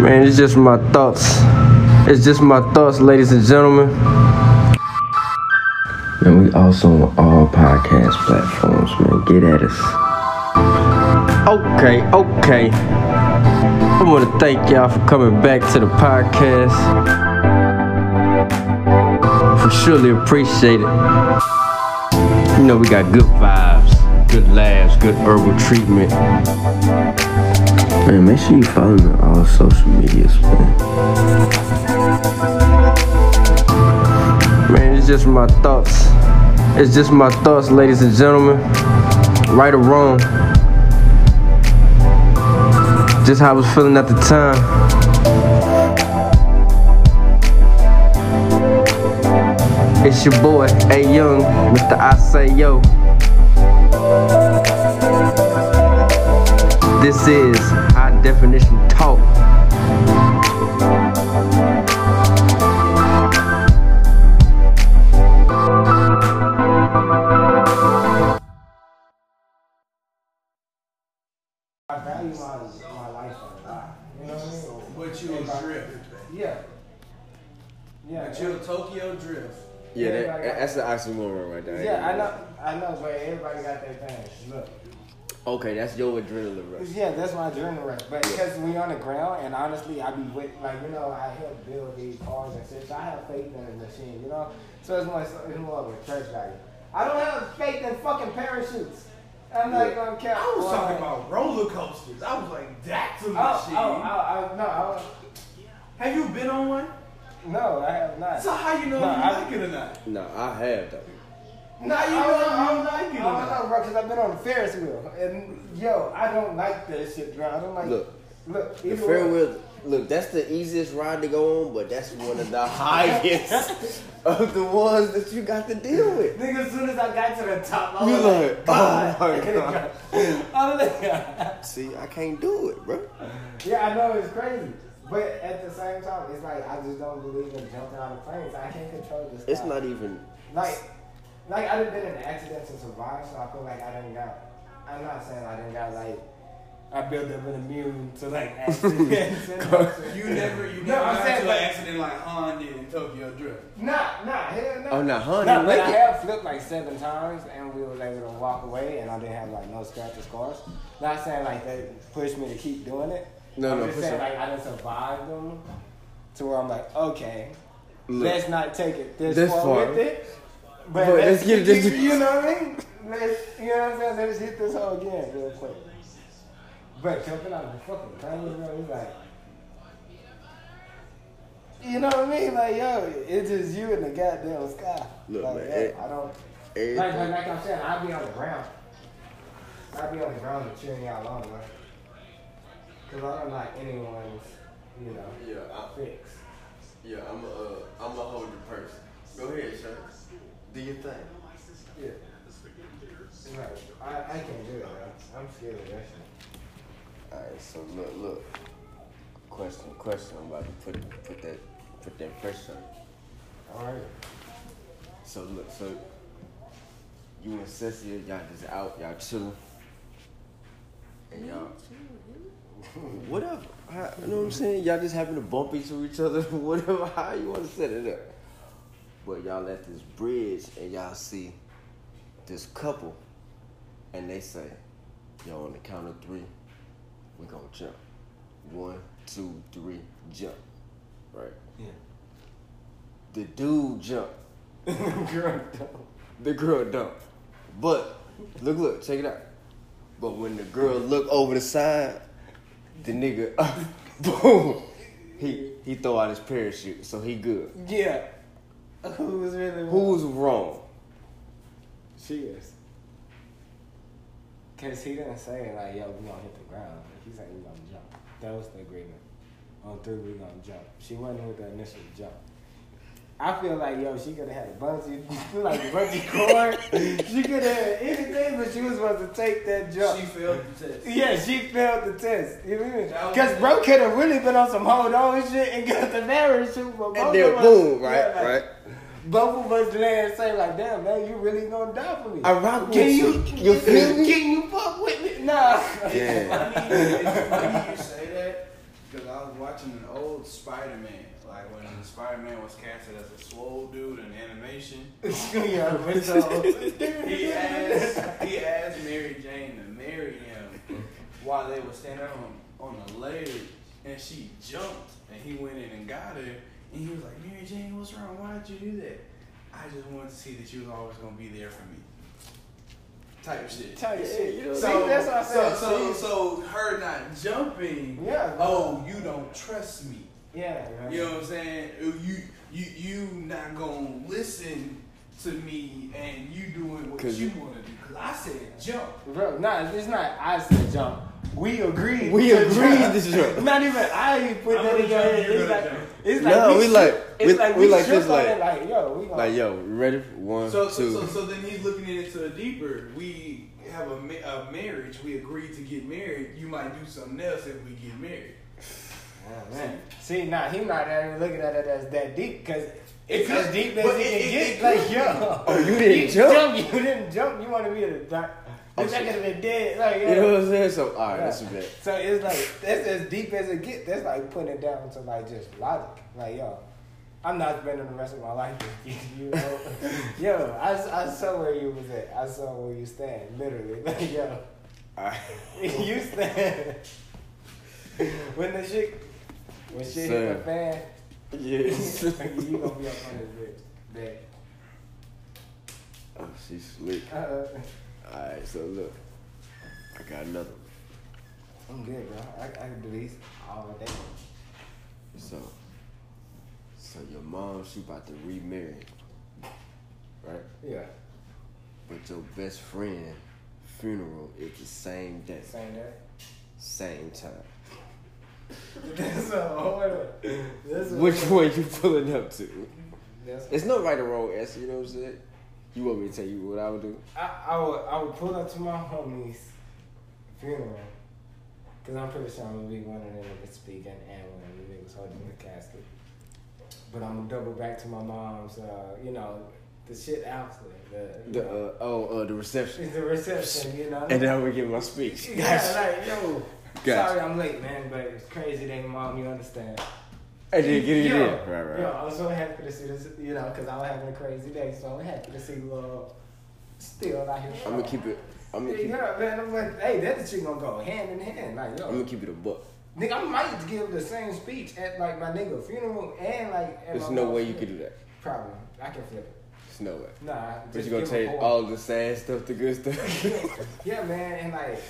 Man, it's just my thoughts. It's just my thoughts, ladies and gentlemen. Man, we also on all podcast platforms, man. Get at us. Okay, okay. I want to thank y'all for coming back to the podcast. We surely appreciate it. You know, we got good vibes, good laughs, good herbal treatment. Man, make sure you follow me on all social medias, man. Man, it's just my thoughts. It's just my thoughts, ladies and gentlemen. Right or wrong. Just how I was feeling at the time. It's your boy, A Young, Mr. I Say Yo. This is Definition Talk. I value my, my life a lot. You know what I mean? But you a drift. Yeah. Yeah. But you a Tokyo drift. Yeah, that- that, that's the oxymoron right there. Yeah, I know, I know, but everybody got their thing. Look, Okay, that's your adrenaline rush. yeah, that's my adrenaline rush. But because we on the ground, and honestly, I be with, like, you know, I help build these cars and shit. So I have faith in the machine, you know. So it's more, it's more of a church value. I don't have faith in fucking parachutes. I'm not gonna count. I was talking it. about roller coasters. I was like, that's a oh, oh, machine. oh, oh, oh, no, I, Have you been on one? no, I have not. So how you know No, if you I- like it or not? No, I have though. Now you I know don't if know, you like it I or don't know, bro, because I've been on the Ferris wheel. And, yo, I don't like that shit, bro. I don't like Look, Look, The either fair wheel, look, that's the easiest ride to go on, but that's one of the highest of the ones that you got to deal with. Nigga, as soon as I got to the top, I You was like, like, oh God. oh my God. I was like, See, I can't do it, bro. yeah, I know it's crazy. But at the same time, it's like I just don't believe in jumping out of planes. I can't control this. It's not even. like, like I done been in an accidents and survived, so I feel like I didn't got. I'm not saying I didn't got like. I built up an immune to like accidents. and accidents. You never, you No, never I'm got saying, into like- an accident like Han did in Tokyo Drift. Nah, nah, hell no. Oh, no, honey, Nah, but make I have flipped like seven times, and we was able to walk away, and I didn't have like no scratches, scars. Not saying like they pushed me to keep doing it. No, I'm no, just for saying sure. like I didn't survive them to where I'm like, okay, Look. let's not take it this, This far, far. with it, but, But let's, let's get keep, this- You know what I mean? Let's, you know what I'm saying? Let's hit this whole again real quick. But jumping out of the fucking plane, bro, it's like. You know what I mean? Like, yo, it's just you in the goddamn sky. Look, like, man, yeah, it- I don't. Like, Everything. like, like I'm saying, I'd be on the ground. I'd be on the ground and cheering y'all on, man. Cause I don't like anyone's, you know, Yeah, I, fix. yeah, I'm a, uh, I'm a hold your person. Go ahead, sir. Do your thing. Yeah. Right. I, I can't do it, man. I'm scared of that shit. All right, so look, look. Question, question. I'm about to put put that put that pressure. on. All right. So look, so you and Cecilia, y'all just out, y'all chilling, and y'all whatever. How, you know what I'm saying? Y'all just happen to bump into each other, whatever. How you want to set it up? But y'all at this bridge and y'all see this couple, and they say, "Yo, on the count of three, we gonna jump. One, two, three, jump." Right? Yeah. The dude jump. Girl, The girl don't. But look, look, check it out. But when the girl look over the side, the nigga, boom, he he throw out his parachute, so he good. Yeah. Who was really wrong? Who's wrong? She is. Cause he didn't say like, yo, we gonna hit the ground. He said we gonna jump. That was the agreement. On three, we gonna jump. She wasn't with the initial jump. I feel like yo, she could have had a bungee, like a bungee cord. she could have had anything, but she was supposed to take that jump. She failed the test. yeah, she failed the test. You mean? That was- Because bro could have really been on some hold on shit and got the marriage but both And then boom, right, yeah, like, right. Both of us land say like, damn man, you really gonna die for me. I rock with Can you. you, You feel me? Can you fuck with me? Nah. Yeah. I mean, it's funny you say that because I was watching an old Spider-Man, like when Spider-Man was casted as a swole dude in animation. yeah, but so, He asked he asked Mary Jane to marry him while they were standing on on the ledge, and she jumped, and he went in and got her, and he was like, Mary Jane, what's wrong? Why did you do that? I just wanted to see that you was always gonna be there for me. Type shit. Type Yeah, shit. you know, See, So, that's what I said. so, See? so her not jumping. Yeah. Oh, you don't trust me. yeah. man. You know what I'm saying? You you you not gonna listen to me and you doing what you you- want to do. Cause I said jump. Bro, nah, it's not I said jump. We agreed. We to agreed to jump. Not even I put I'm that in your head. you're It's like jump. It's like No, we shook- like- it's we- like we we like this, like- like yo, we gonna Like yo, ready? For one, So, so two. so so then he's looking into it deeper. We have a, ma- a marriage. We agreed to get married. You might do something else if we get married. Oh, man. See, nah, he not even looking at it as that deep because it's It as deep as but it, it- can it- get. it like could yo, Oh, you didn't jump? You didn't jump. You want to be the doc- bitch, I could have been dead. Like yo. you know what I'm saying? So, all right, Yeah. that's a bit. So it's like that's as deep as it gets. That's like putting it down to like just logic. Like yo, I'm not spending the rest of my life with you. you know? yo, I, I saw where you was at. I saw where you stand. Literally, like yo, All right. you stand. when the shit, when shit hit the fan, Yes. you gonna be up on this bitch. Bed. oh, she's slick. Uh, All right, so look, I got another. one. I'm good, bro. I, I can do these all day. So, so your mom, she about to remarry, right? Yeah, But your best friend funeral is the same day, same day. same time. That's a order. That's Which one you pulling up to? That's It's no right or wrong answer, you know what I'm saying? You want me to tell you what I would do? I, I would I would pull up to my homie's funeral because I'm pretty sure I'm gonna be one of them niggas speaking and one of the niggas holding the casket. But I'm gonna double back to my mom's, uh, you know, the shit after the, The uh, oh uh, the reception, It's the reception, you know. and then I'm gonna give my speech. yeah, like yo, Gotcha. sorry I'm late, man, but it's crazy that mom, you understand. And did get it in. Right, right. Yo, I was so happy to see this, you know, because I was having a crazy day, so I'm happy to see little still out here. I'm gonna keep it. I'm gonna keep. Yeah, man. I'm like, hey, that the shit gonna go hand in hand. Like, yo, I'm gonna keep it a buck. nigga, I might give the same speech at like my nigga funeral and like. At There's no way you could do that. Probably, I can flip it. There's no way. Nah, But you gonna take all the sad stuff, the good stuff. Yeah, man, and like.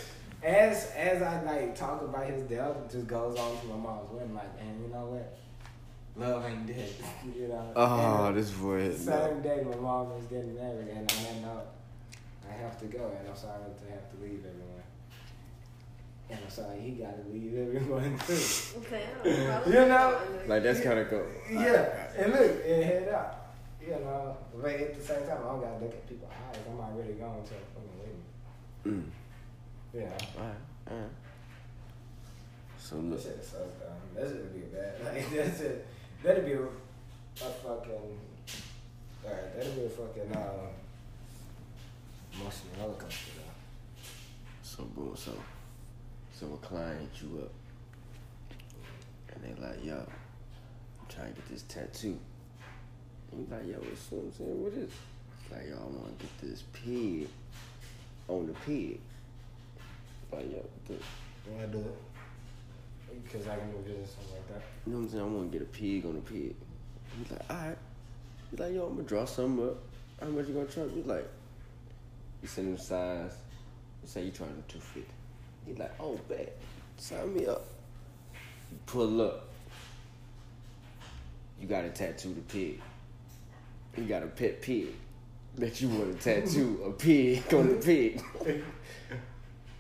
As as I like talk about his death, it just goes on to my mom's wedding. Like, and you know what? Love ain't dead. you know. oh, And, uh, this boy. No. Same day my mom was getting married, and on that note, I have to go, and I'm sorry to have to leave everyone. And I'm sorry he got to leave everyone too. Okay, I don't know. You know, Like that's kind of cool. yeah, and look, and head out. You know, but at the same time, I don't gotta look at people's eyes. I'm already going to a fucking wedding. Mm. Yeah, All right, all right. So that look, shit is so dumb. That should be bad. Like that's it. That'd be a, a fucking. Alright, that'd be a fucking uh, emotional coaster though. so boom, so so a client hit you up, and they like, yo, I'm trying to get this tattoo. And you like, yo, what's what I'm saying? What is? Like, yo, I want to get this pig on the pig. Like, yo, the, You wanna do it? Because I can do this something like that. You know what I'm saying? I want to get a pig on a pig. He's like, all right. He's like, yo, I'm gonna draw something up. How much you gonna charge? He's like, you send him size. You say you charging two fifty. He's like, oh, bet. Sign me up. You pull up. You gotta tattoo the pig. You got a pet pig. Bet you want to tattoo a pig on the pig.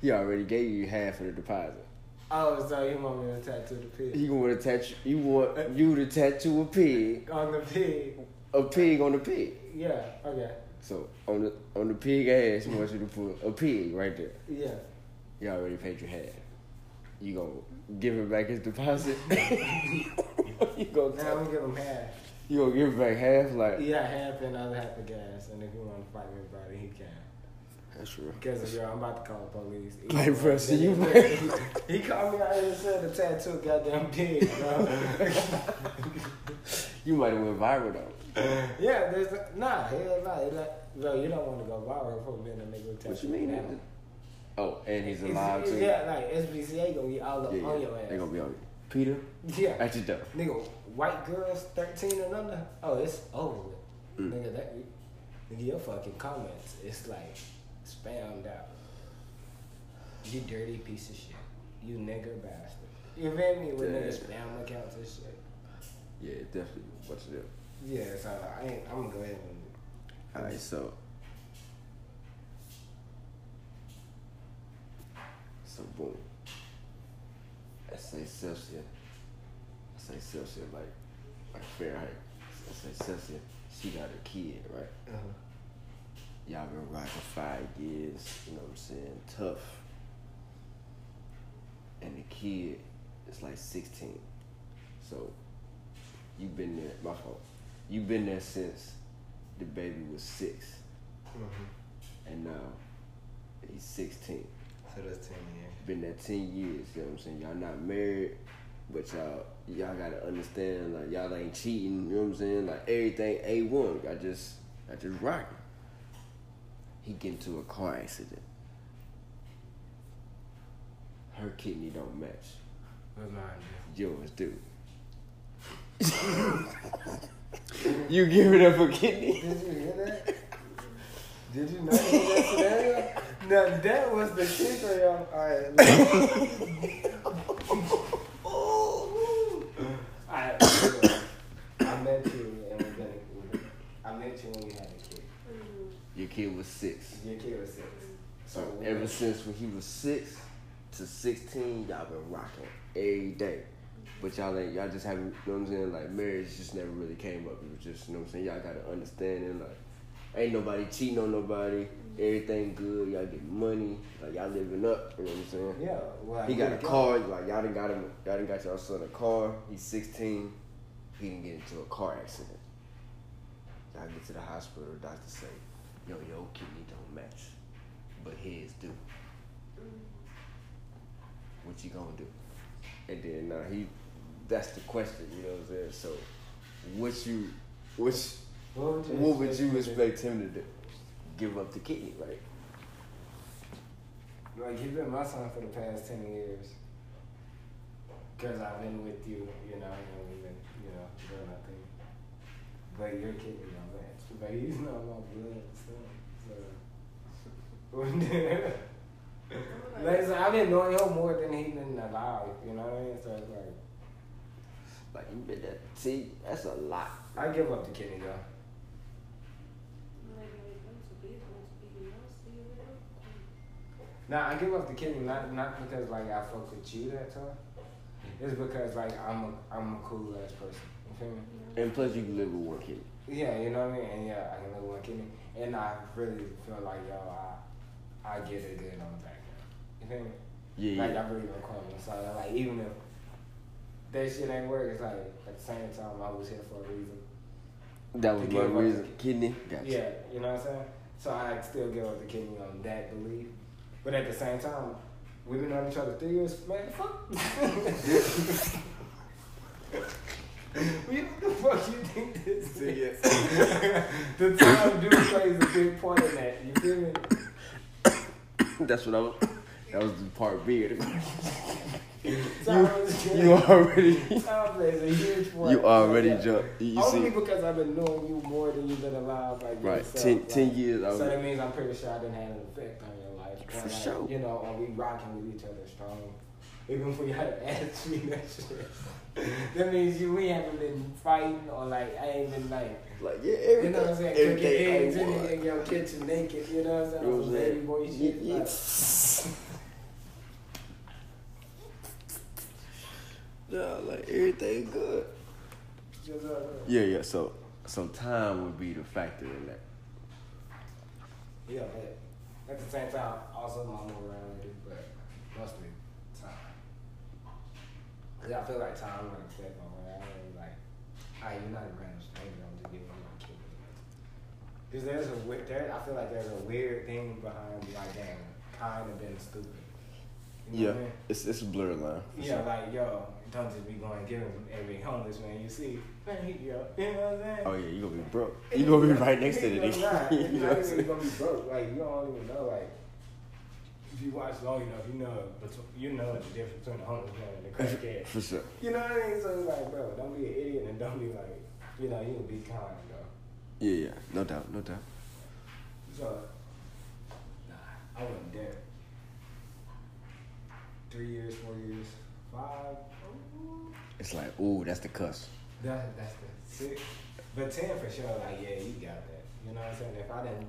he already gave you half of the deposit. Oh, so you want me to tattoo the pig? He want to tattoo. You want you to tattoo a pig, On the pig. a pig on the pig. Yeah, okay. So on the on the pig ass, he wants you to put a pig right there. Yeah. You already paid your half. You gonna give him back his deposit? you gonna Now gonna give him half. you gonna give him back half? Like Yeah, half and the other half of gas. And if he wanna fight everybody, he can. That's true. Because yo, I'm about to call the police. Like, bro, you- he called me out here and said the tattoo goddamn big, bro. You might have went viral though. yeah, there's a, nah, hell nah. It's like, bro, you don't want to go viral for being a nigga with tattoo. What you mean? Now. Oh, and he's alive it's- too. Yeah, like SPCA gonna be all up yeah, on yeah. your ass. They gonna be on you. Peter, yeah. at your door. Nigga, white girls 13 and under, oh, it's over with. Mm. Nigga, that, nigga, your fucking comments, it's like spammed out. You dirty piece of shit. You nigger bastard. You feel me? With Yeah. nigga spam accounts and shit. Yeah, definitely. What's it? Yeah, so I ain't, I'm gonna go ahead and. Alright, so. So boom. I say Celsius. I say Celsius like like Fahrenheit. I say Celsius. She got a kid, right? Uh-huh. Y'all been rocking five years, you know what I'm saying? Tough. And the kid is like 16. So you've been there, my fault. You've been there since the baby was 6 Mm-hmm. and now he's 16. So that's 10 years. Been there 10 years, you know what I'm saying? Y'all not married, but y'all y'all gotta understand like y'all ain't cheating, you know what I'm saying? Like everything A1. Y'all just y'all just rocking. He get into a car accident. Her kidney don't match. What's mine? Yours do. you giving up a kidney? Did you hear that? Did you not hear that scenario? No, that was the kicker, y'all. Alright. Alright, I met you and we're gonna, I met you when we had a kid. Your kid was six. Your kid was six. So ever since when he was six to sixteen, y'all been rocking every day. But y'all ain't y'all just haven't you know what I'm saying, like marriage just never really came up. It was just, you know what I'm saying, y'all gotta understand and like ain't nobody cheating on nobody, everything good, y'all get money, like y'all living up, you know what I'm saying? Yeah, well, He got a car, like y'all done got him y'all done got y'all son a car, he's sixteen, he didn't get into a car accident. Y'all get to the hospital, doctor say, yo, your kidney don't match, but his do. What you gonna do? And then uh, he, that's the question, you know what I'm saying? So, what you, what, What would you what would you me to do? expect him to do? Give up the kidney, right? Like you've been my son for the past ten years. Cause I've been with you, you know, and we've been, you know, doing our thing. But your kid is my match. But he's not my blood son. So like, so I've been knowing him more than he been alive, you know what I mean? So it's like Like you been that. See, that's a lot. I give up the kidney though. Nah, I give up the kidney not not because like I fuck with you that time. It's because like I'm a I'm a cool ass person. You feel me? And plus, you can live with one kidney. Yeah, you know what I mean? And yeah, I can live with one kidney. And I really feel like yo, I I get it good on the back end. You feel me? Yeah, Like yeah. I really record So like even if that shit ain't work, it's like at the same time I was here for a reason. That was one reason. the- Kidney. Gotcha. Yeah, you know what I'm saying? So I still give up the kidney on that belief. But at the same time, we've been on each other three years, man, fuck. you what the fuck you think this is? the time do plays a big part in that. You feel me? That's what I was. That was the part B of You, you already. time plays a huge part. You already Yeah. jumped. You Only see. because I've been knowing you more than you've been alive. Like Right. yourself, Ten, like, ten years. So was. that means I'm pretty sure I didn't have an effect on life. For like, sure. You know, and we rocking with each other strong. Even if we had an attitude and that shit. that means you we haven't been fighting or like I ain't been like Like yeah, you know what I'm saying, cooking everything eggs I in, want. in your kitchen naked, you know what I'm saying? You know On what some I'm baby boy Yeah, shit. yeah. Like, Yeah, like everything good. uh, Yeah, yeah. So, so time would be the factor in that. yeah, but at the same time, also my more reality, but mostly time. Yeah, I feel like time when like affect my morality. Like, ah, you're not a random stranger. I'm just giving you a kid. Cause there's a weird, there, I feel like there's a weird thing behind like damn, kind of being stupid. You know Yeah, I mean? it's it's a blurred line. Yeah, sure. like yo, don't just be going giving every homeless man you see. Man, he, yo, you know what I'm saying? Oh yeah, you gonna be broke. You gonna be right next to the nigga. You're know what I'm saying? gonna be broke. Like you don't even know. Like if you watch long enough, you know. Between, you know the difference between the homeless man and the crackhead. For sure. You know what I mean? So it's like, bro, don't be an idiot and don't be like, you know, you will be kind, bro. Yeah, yeah, no doubt, no doubt. So, nah, I wouldn't dare. Three years, four years, five. Ooh. It's like, ooh, that's the cuss. That that's the six. But ten for sure. Like, yeah, you got that. You know what I'm saying? If I didn't,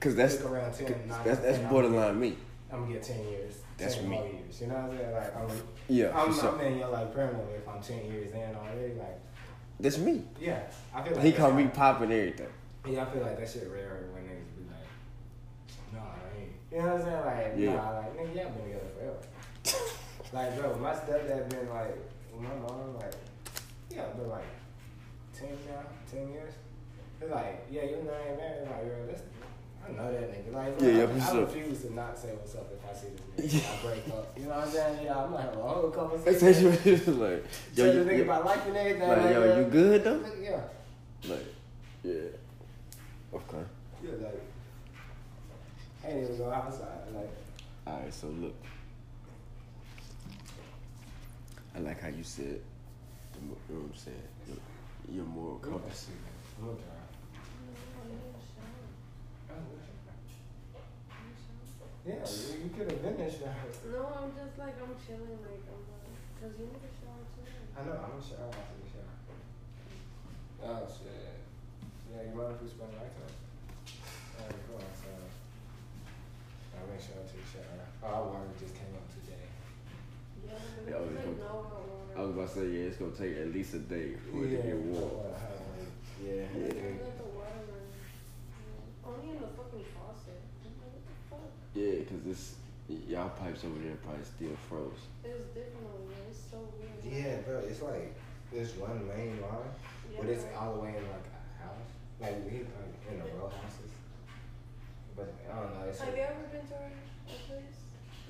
Cause that's Stick around 10, cause that's, that's 10, borderline me. I'm gonna get ten years. That's 10 me. more years. You know what I'm saying? Like, I'm, Yeah, I'm, sure. I'm in your like permanently if I'm ten years in already. Like, That's me. yeah, I feel like He called me popping everything. Yeah, I feel like that shit rare when niggas be like, nah, I ain't. You know what I'm saying? Like, Yeah. nah, like, nigga, y'all been together forever. like, bro, my stepdad been like, my mom, like, yeah, but like 10 now, 10 years. It's like, yeah, you know I ain't married. Like, that's, I know that nigga. Like, Yeah, yeah, I, I sure. refuse to not say what's up if I see this nigga. I break up. You know what I'm saying? Yeah, I'm gonna have a whole conversation. like, Tell yo, the you, nigga you- about life and everything. like, like, yo, uh, you good though? nigga, Yeah. Like, yeah. Okay. Yeah, like, I ain't even go outside. Like, All right, so look. I like how you said, you know what I'm saying? You're, you're more I'm comfortable. gonna see, man. I'm gonna. Yeah, you, you could have been there, shower. No, I'm just like I'm chilling, like I'm like, cause you need a shower too. I know, I'm gonna shower after the shower. Oh, shit. Yeah, you mind if we spend the night time? Alright, cool. So, I'll make sure I take a shower. Oh, our water just came up today. Yeah, I was gonna- no hot water. I was about to say, yeah, it's gonna take at least a day for it to get warm. Yeah. Yeah. don't let the water run. Yeah. Only in the fucking faucet. I'm like, what the fuck? Yeah, cause this y'all pipes over there probably still froze. It's different over there. It's so weird. Yeah, bro, it's like there's one main line, but it's Yeah. all the way in like a house, like we like in the row houses. But I don't know. It's Have you ever been to our, our place?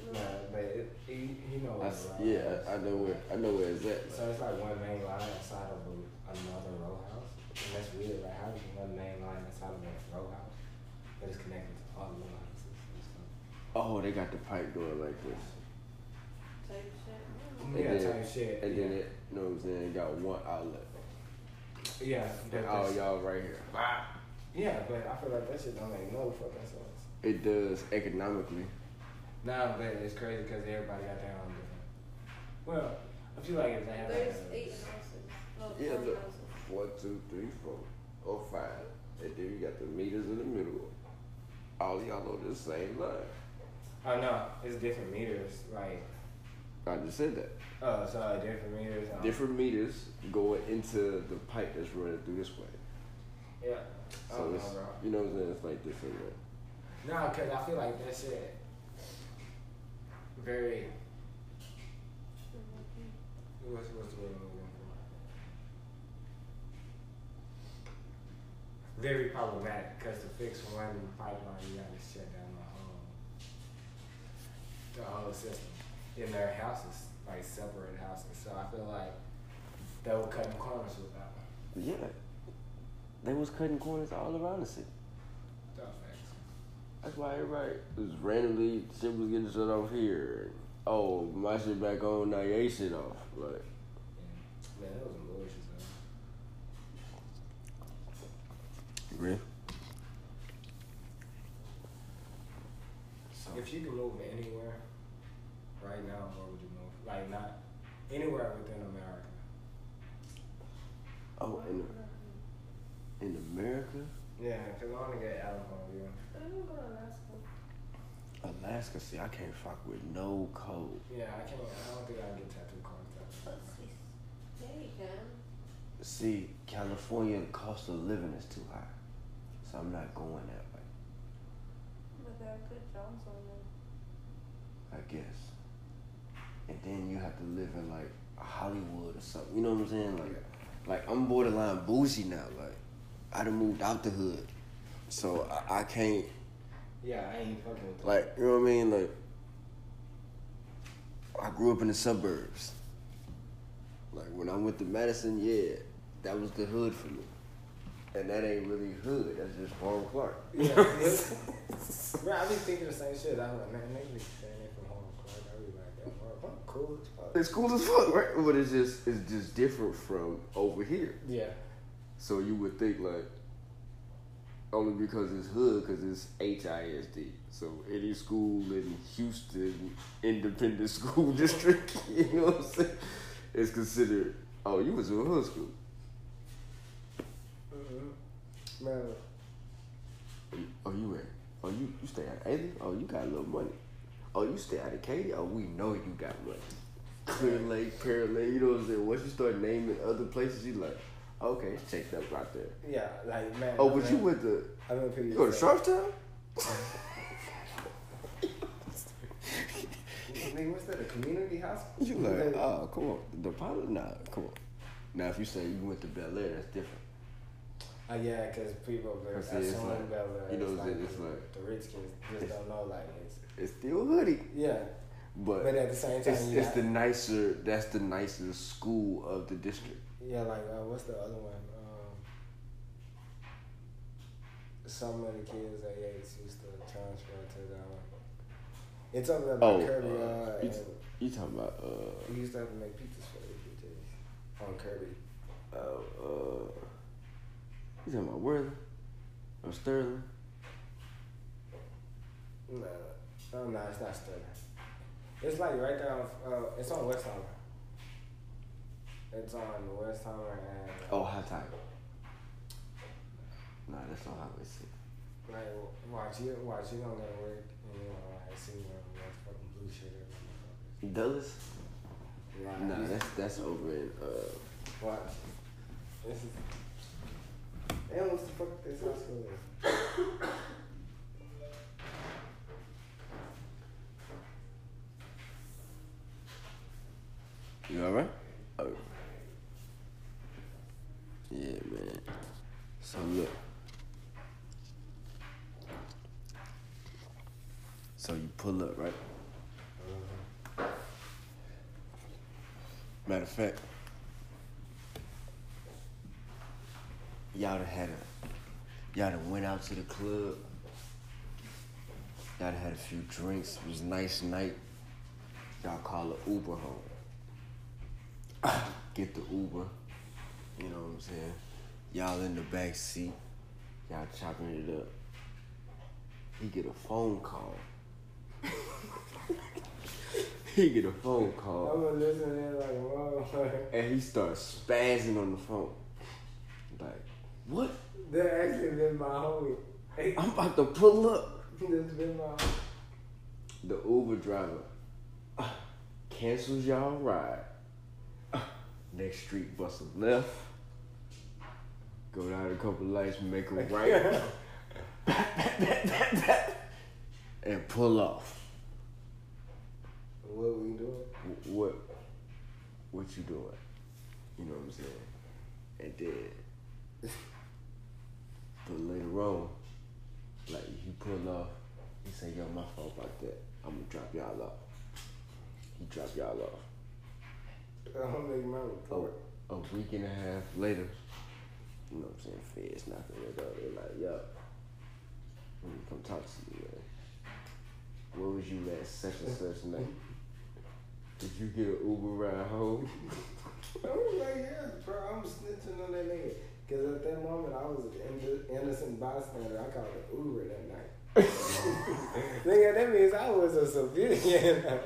No. Nah, but it, you, you know I what s a yeah, house I, I know where I know where it's at. So it's like one main line inside of a, another row house, and that's weird. Like how is one main line inside of a row house, that is connected to all the lines? and stuff. Oh, they got the pipe going like this. Type shit. Mm, and Yeah, then- type shit. And yeah. then it, you know what I'm saying, got one outlet. yeah, And all y'all right here. yeah, but I feel like that shit don't make no fucking sense. It does economically. Nah, but it's crazy because everybody got their own different. Well, I feel like if they have There's like eight houses. No, Yeah, four look. houses. One, two, three, four, or five. And then you got the meters in the middle. All y'all on the same line. oh no, it's different meters. Like, I just said that. oh, so like different meters. um, Different meters going into the pipe that's running through this way. Yeah. I So don't it's, know, bro. you know what I'm saying? It's like different. Right? No, because I feel like that shit very. What's, what's the word I'm looking for? Very problematic because to fix one pipeline, you gotta shut down the whole, the whole system in their houses, like separate houses. So I feel like they were cutting corners with that one. Yeah. They was cutting corners all around the city. That's why everybody was randomly shit was getting shut off here. Oh, my shit back on, now your shit off. Like, Yeah. Man, that was though. really? So if you could move anywhere right now, where would you move? Like not anywhere within America. Oh, in, in America? Yeah, because I want to get out of home, yeah. I don't go to Alaska. Alaska, see, I can't fuck with no cold. Yeah, I can't. I don't think I can get tattoo cards. though. Yeah, you can. See, California, cost of living is too high. So I'm not going that way, But there are good jobs on there. I guess. And then you have to live in like Hollywood or something. You know what I'm saying? Like, like I'm borderline bougie now. Like, I done moved out the hood. So I, I can't Yeah, I ain't fucking with that. like you know what I mean. Like I grew up in the suburbs. Like when I went to Madison, yeah, that was the hood for me. And that ain't really hood. That's just Warren Clark. Yeah, bro, I be thinking the same shit. I'm like, man, niggas be saying it from home. Clark. I be like, bro, I'm cool as fuck. It's cool as fuck, right? But it's just it's just different from over here. Yeah, So you would think like only because it's hood, because it's HISD. So any school in Houston Independent School District, you know what I'm saying, is considered. Oh, you was in a hood school. mm-hmm. man. Oh, you in? Oh, you you stay at Alief? Oh, you got a little money. Oh, you stay out of Katy? Oh, we know you got money. Clear Lake, Pear Lake, you know what I'm saying? Once you start naming other places, you like, okay, it's checked up right there. Yeah, like man. Oh, but you went to I mean, people you go to Sharpstown? Nigga, what's that? A community hospital? You like, oh, come on. The pilot? Nah, come on. Now, if you say you went to Bellaire, that's different. Uh, yeah, because people are I see, like- Bel Air. you know, it's like, it's like- the rich kids just don't know. Like it's It's still hoodie, yeah, but, but at the same time, it's, you it's got- the nicer, that's the nicer school of the district. Yeah, like uh, what's the other one? Um, some of the kids at Yates used to transfer to that one. It's there by Oh, Kirby. uh, Uh, You talking about, uh, we used to have to make pizzas for the kids on Kirby. uh, uh, you talking about Worthing or Sterling? No, no, no, it's not Sterling. It's like right there. On, uh, it's on Westheimer. It's on Westheimer and uh, Oh, High Tide. Nah, that's not on Highway 6. like watch you watch you gonna go to work and you know like see where that fucking blue shit is. Dulles? Right. Nah, that's, that's over in, uh, Watch. This is. Damn, what's the fuck this high school is? You alright? Oh. Yeah, man. So look. So you pull up, right? Matter of fact, y'all done had a, y'all done went out to the club. Y'all done had a few drinks. It was a nice night. Y'all call a Uber home. Get the Uber. You know what I'm saying? Y'all in the back seat. Y'all chopping it up. He get a phone call. he get a phone call. gonna listen like. And he starts spazzing on the phone. Like, what? That actually been my homie. Hey, I'm about to pull up. That's been my homie. The Uber driver uh, cancels y'all ride. Uh, next street, bust a left. Go down a couple lights, make a right. and pull off. What we doing? What? What you doing? You know what I'm saying? And then, but later on, like he pull off, he say, "Yo, my fault about that. I'm gonna drop y'all off." He drop y'all off. I'm gonna make my A, report. a week and a half later, you know what I'm saying? Feds knocking it door. They're like, "Yo, when you come talk to you. man. Where was you at such and such night? Did you get an Uber ride home?" I was like, yeah, bro, I'm snitching on that nigga. Cause at that moment I was an innocent bystander. I called an Uber that night. nigga, that means I was a civilian. I'm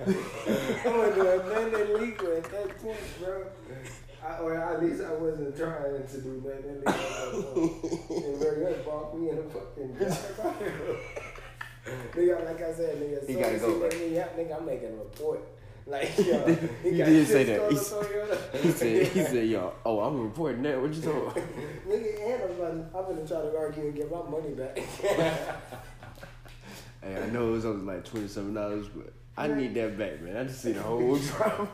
gonna do nothing illegal at that point, bro. I, or at least I wasn't trying to do nothing illegal. and very much bought me in a fucking nigga, like I said, nigga, so soon gotta go, me nigga, I'm making a report. Like, yo, he, He got did say that. He colors s- on your- He said, he said, yo, oh, I'm reporting that. What you talking about? Nigga, and I'm gonna, I'm gonna try to argue and get my money back. Hey, I know it was only like twenty seven dollars, but I need that back, man. I just see the whole drama.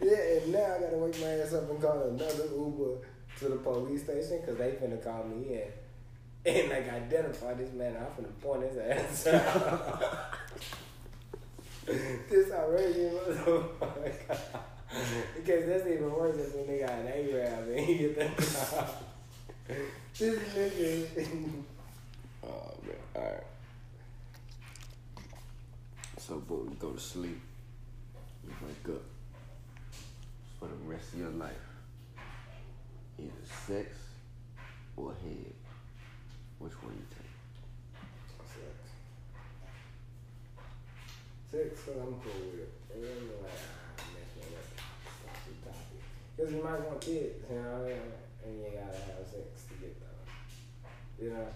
yeah, and now I gotta wake my ass up and call another Uber to the police station because they finna call me in. and like identify this man. I'm finna point his ass out. This outrageous motherfucker. because that's even worse if a nigga got an Arab and he get that. this nigga. Oh man, alright. So boom, go to sleep. You wake up. For the rest of your life. Either sex or head. Which one you take? Sex. Sex, so I'm cool with it. And then you're like, ah, mess me up. Topic, topic. Because you might want kids, you know what I mean? And you gotta have sex to get them. You know?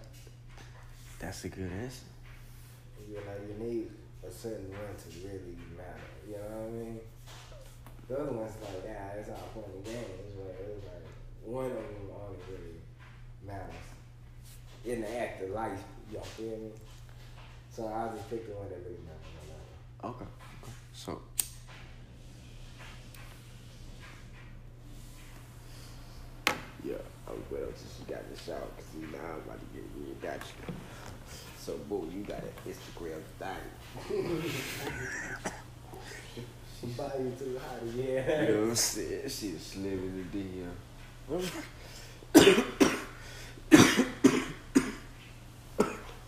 That's a good answer. You like you need a certain one to really matter. You know what I mean? The other one's like, yeah, it's all fun and games, but it's like one of them only really matters in the act of life. Y'all feel me? So I just pick the one that really matters. Okay. okay. So Yeah, I'm glad she got in the shower because now I'm about to get me got you. So boom, you got an Instagram thing. She buy you too hot, You know what I'm saying? She was the DM.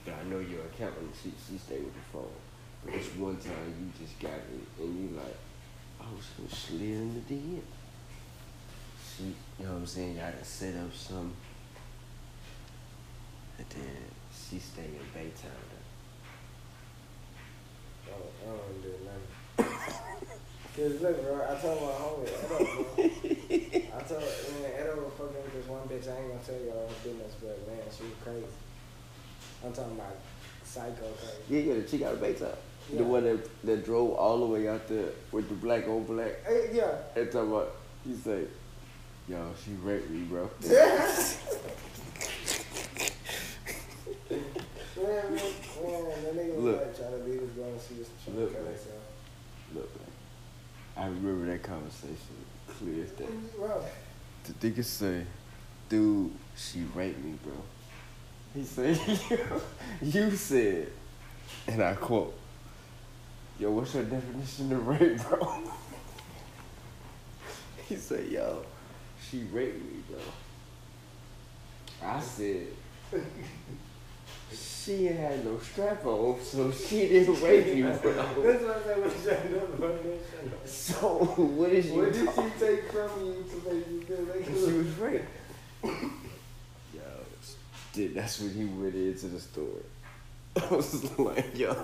yeah, I know you're an accountant. She, she stayed with the phone. This one time you just got it and you like, oh, she was slid in the DM. She, you know what I'm saying? Y'all to set up some. And then she stayed in Baytown. I don't, I don't do nothing. Cause look, bro, I told my homie, Edo. I told, man, Edo was fucking with this one bitch. I ain't gonna tell y'all her business, but man, she was crazy. I'm talking about psycho crazy. Yeah, yeah, the chick out of Baytown. Yeah. The one that, that drove all the way out there with the black on black. Hey, yeah. And talking about, he say, yo, she raped me, bro. Man, man, man, that nigga was Look. like trying to leave going, she was trying Look, man. Look, man. I remember that conversation clear as day. The nigga say, dude, she raped me, bro. He said, you said, and I quote, yo, what's your definition of rape, bro? he said, yo, she raped me, bro. I said, she ain't had no strap on, so she didn't rape you, bro. that's what I said when she tried to do it, but then she- So, you What did talking she take from you to make you feel like she was raped. yo, dude, that's when he went into the story. I was like, yo,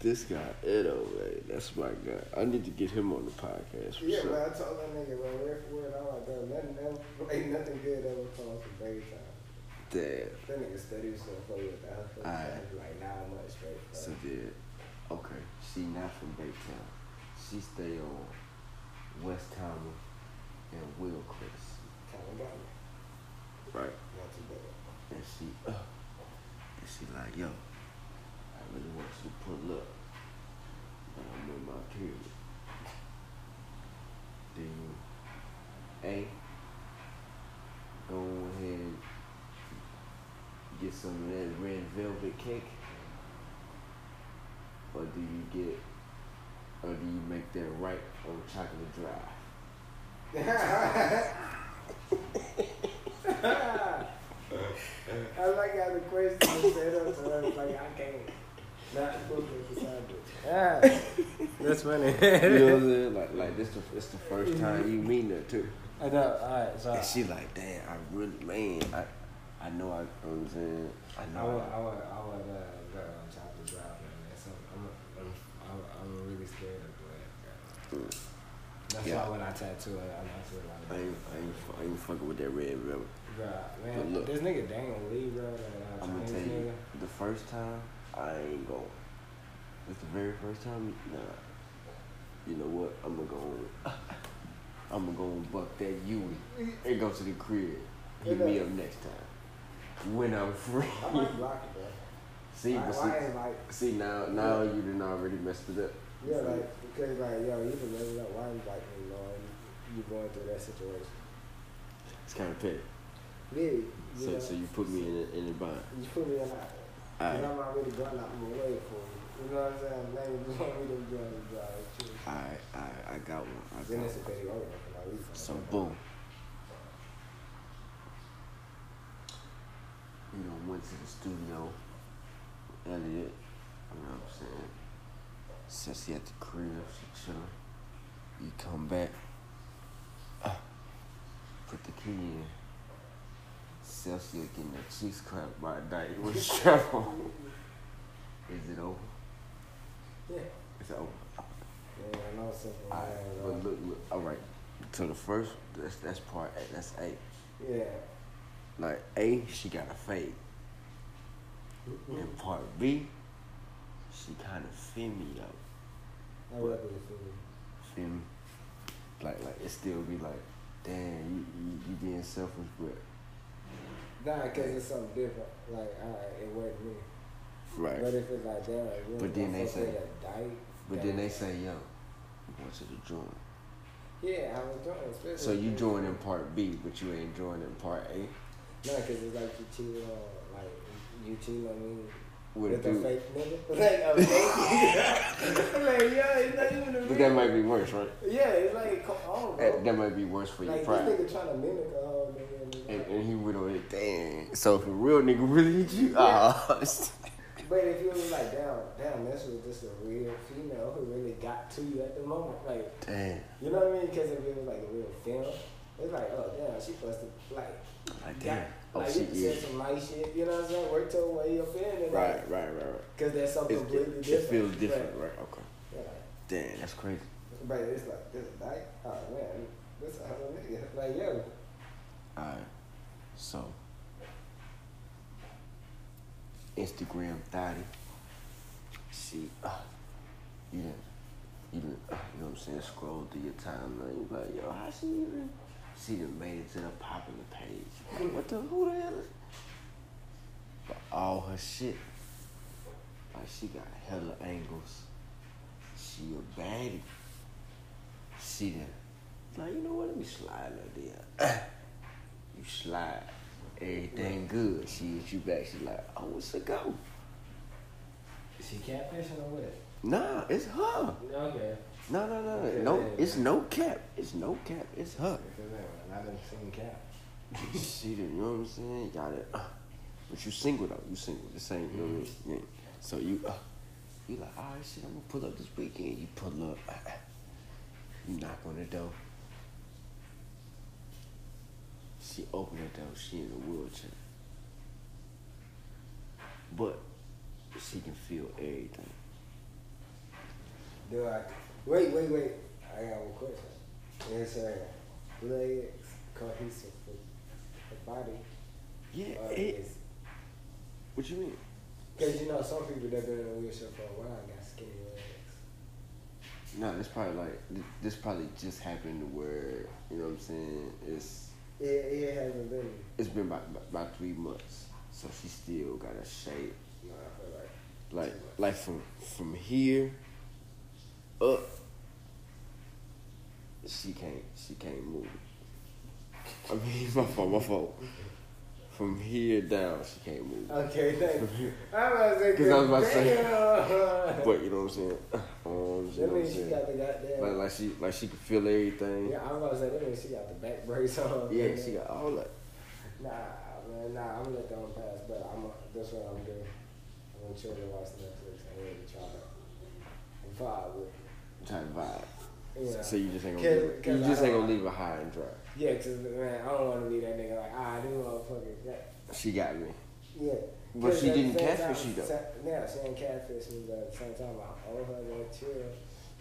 this guy Edo, man, that's my guy. I need to get him on the podcast for Yeah, sure. man, I told that nigga, bro, word for word, I'm like, nothing, ever, ain't nothing good ever comes from Baytown. Damn. That nigga steady was gonna play with for Alright. Like nine months straight. So did okay. She not from Baytown. She stay on West Common and Wilcrest, Kind of right? Not too bad. And she, uh, and she like, yo, I really want you to pull up, but I'm in my period. Then A, go ahead, get some of that red velvet cake, or do you get, or do you make that right on chocolate drive? I like how the question was set up so it's like I can't not put it beside it. Ah, that's funny. You know what I'm saying? Like, like this, the, it's the first time you meet her too. I know. All right, so And she like, damn, I really, man, I, I know I, you know what I'm saying, I I know. would, I would, I would uh, go on chocolate drive, man. So I'm, I'm, I'm, I'm really scared of that. Mm. That's Yeah. why when I tattoo it, I'm not sure I like. ain't, I ain't, I ain't fucking with that red velvet. Bro, man, look. this nigga Daniel Lee, bro, that uh, I'm gonna tell you, nigga. the first time, I ain't go. It's the very first time, nah. You know what? I'm gonna go. I'm gonna go and buck that Yui and go to the crib. Hit me up next time when I'm free. I might block it, bro. see, why see, like, see now, now you done already messed it up. yeah, like, because like, yo, you can mess it up. Why invite me, you know, you going through that situation? It's kind of petty. You So, know? so you put me in a, in a bind. You put me in that. And I'm already going out my way for you. You know what I'm saying? Now you just want me to on the too. all right, all right. I got one. I got one. petty order for. So boom. You know, went to the studio. Elliot, you know what I'm saying? She at the crib, she chillin'. You come back. ah, put the key in. Cecily's getting the cheeks clapped by a night with strap. Is it over? Yeah. It's over. Yeah, I know simple All right, but look, look, all right. So the first, that's that's part A. That's A. Yeah. Like A, she got a fade. And part B, she kind of feel me though. I for you. Feel me? Like, like it still be like, damn, you you, you being selfish, but Nah, cause it's something different. Like, alright, it worked me. right. But if it's like that, like, really But then they say- dyke, But then they say, yo, you going to the joint. Yeah, I was especially. So you join in part B, but you ain't joining part A. No, cause it's like you cheated on, like you cheated on me With a with a dude. fake nigga. Like a fake. like yeah, it's not even a. But that might be worse, right? Yeah, it's like come on, bro. That, that might be worse for your like pride. this nigga trying to mimic nigga. And, he went on it, dang. So if a real nigga really hit you, ah, But if you was like, damn, damn, this was just a real female who really got to you at the moment, like, damn. you know what I mean? Because if it was like a real film, it's like, oh damn, she must have like, Like, got, damn. Oh, like she you can is. say some nice shit, you know what I'm saying? Work your way up in and Right, like, right, right, right. because that's something It, completely it, it feels different, But, right? Okay. yeah, Damn, that's crazy. but it's like this is like, oh man, this of a nigga. Like yo, Alright. So Instagram thotty. She uh, you didn't you didn't uh, you know what I'm saying, scroll through your timeline, you like, yo, how she even she done made it to the popular page. Like, what the who the hell is But all her shit. Like she got hella angles. She a baddie. She done like, you know what, let me slide like that. You slide. Everything good. She hit you back. She like, oh, what's the go? is she catfishing or what? Nah, it's her. Okay. No, no, no, Okay, no. yeah, It's yeah. no cap. It's no cap. It's her. Man, I done seen cap. she did. You know what I'm saying? Got it. Uh, but you single though. You single. The same. You know what I mean? Yeah. So you, uh, you like, all right, shit. I'm gonna pull up this weekend. You pull up. Uh, you knock on the door. She open the door. She in a wheelchair. But she can feel everything. Do I? Wait, wait, wait. I got one question. Is her legs cohesive with the body? Yeah. Or It, is what you mean? Because you know some people that been in a wheelchair for a while got skinny legs. No, this probably like this probably just happened to where you know what I'm saying. It's It, it hasn't been. it's been about about three months, so she still got a shape. No, like. Like like from from here up, she can't she can't move. I mean, my fault, my fault. From here down, she can't move. Okay, thank you. I was about to I was about to say- But you know what I'm saying? Arms, know that I'm means she got the goddamn. Like like she like she can feel everything. yeah, I was about to say that means she got the back brace on. Yeah, she got all that. Nah, man, nah. I'm gonna let that one pass, but I'm. Uh, that's what I'm doing. I'm gonna chill and watch Netflix and really try to vibe with. it. Type vibe. Know? So you just ain't gonna Cause- leave cause You I just ain't gonna leave it high and dry. Yeah, cause man, I don't want to be that nigga like ah, this motherfucker. That, She got me. yeah. But 'Cause she didn't catfish you though. Yeah, she ain't catfish me, but at the same time, I owe her that chill.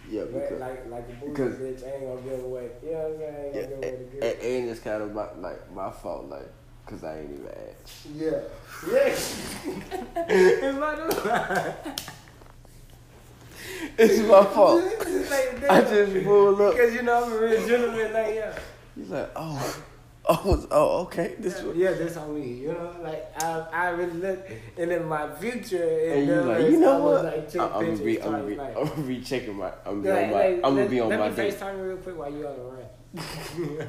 Yeah, because like like a bougie bitch, I ain't gonna give away. You know what I'm saying? Yeah, give away the and, good. and, it's kind of my like my fault, like, cause I ain't even asked. Yeah. Yeah. it's my fault. It's my fault. I just pulled up. Because you know I'm a real gentleman like yeah. He's like, oh, oh, oh, okay. This one. Yeah, that's on me. You know, like I, I really look, and in my future, And you then like, you know what? Like, I, I'm, gonna be, I'm gonna be, like- I'm gonna be checking my, I'm gonna be on my, like, I'm gonna let- be on let my me. FaceTime you real quick while you on the run.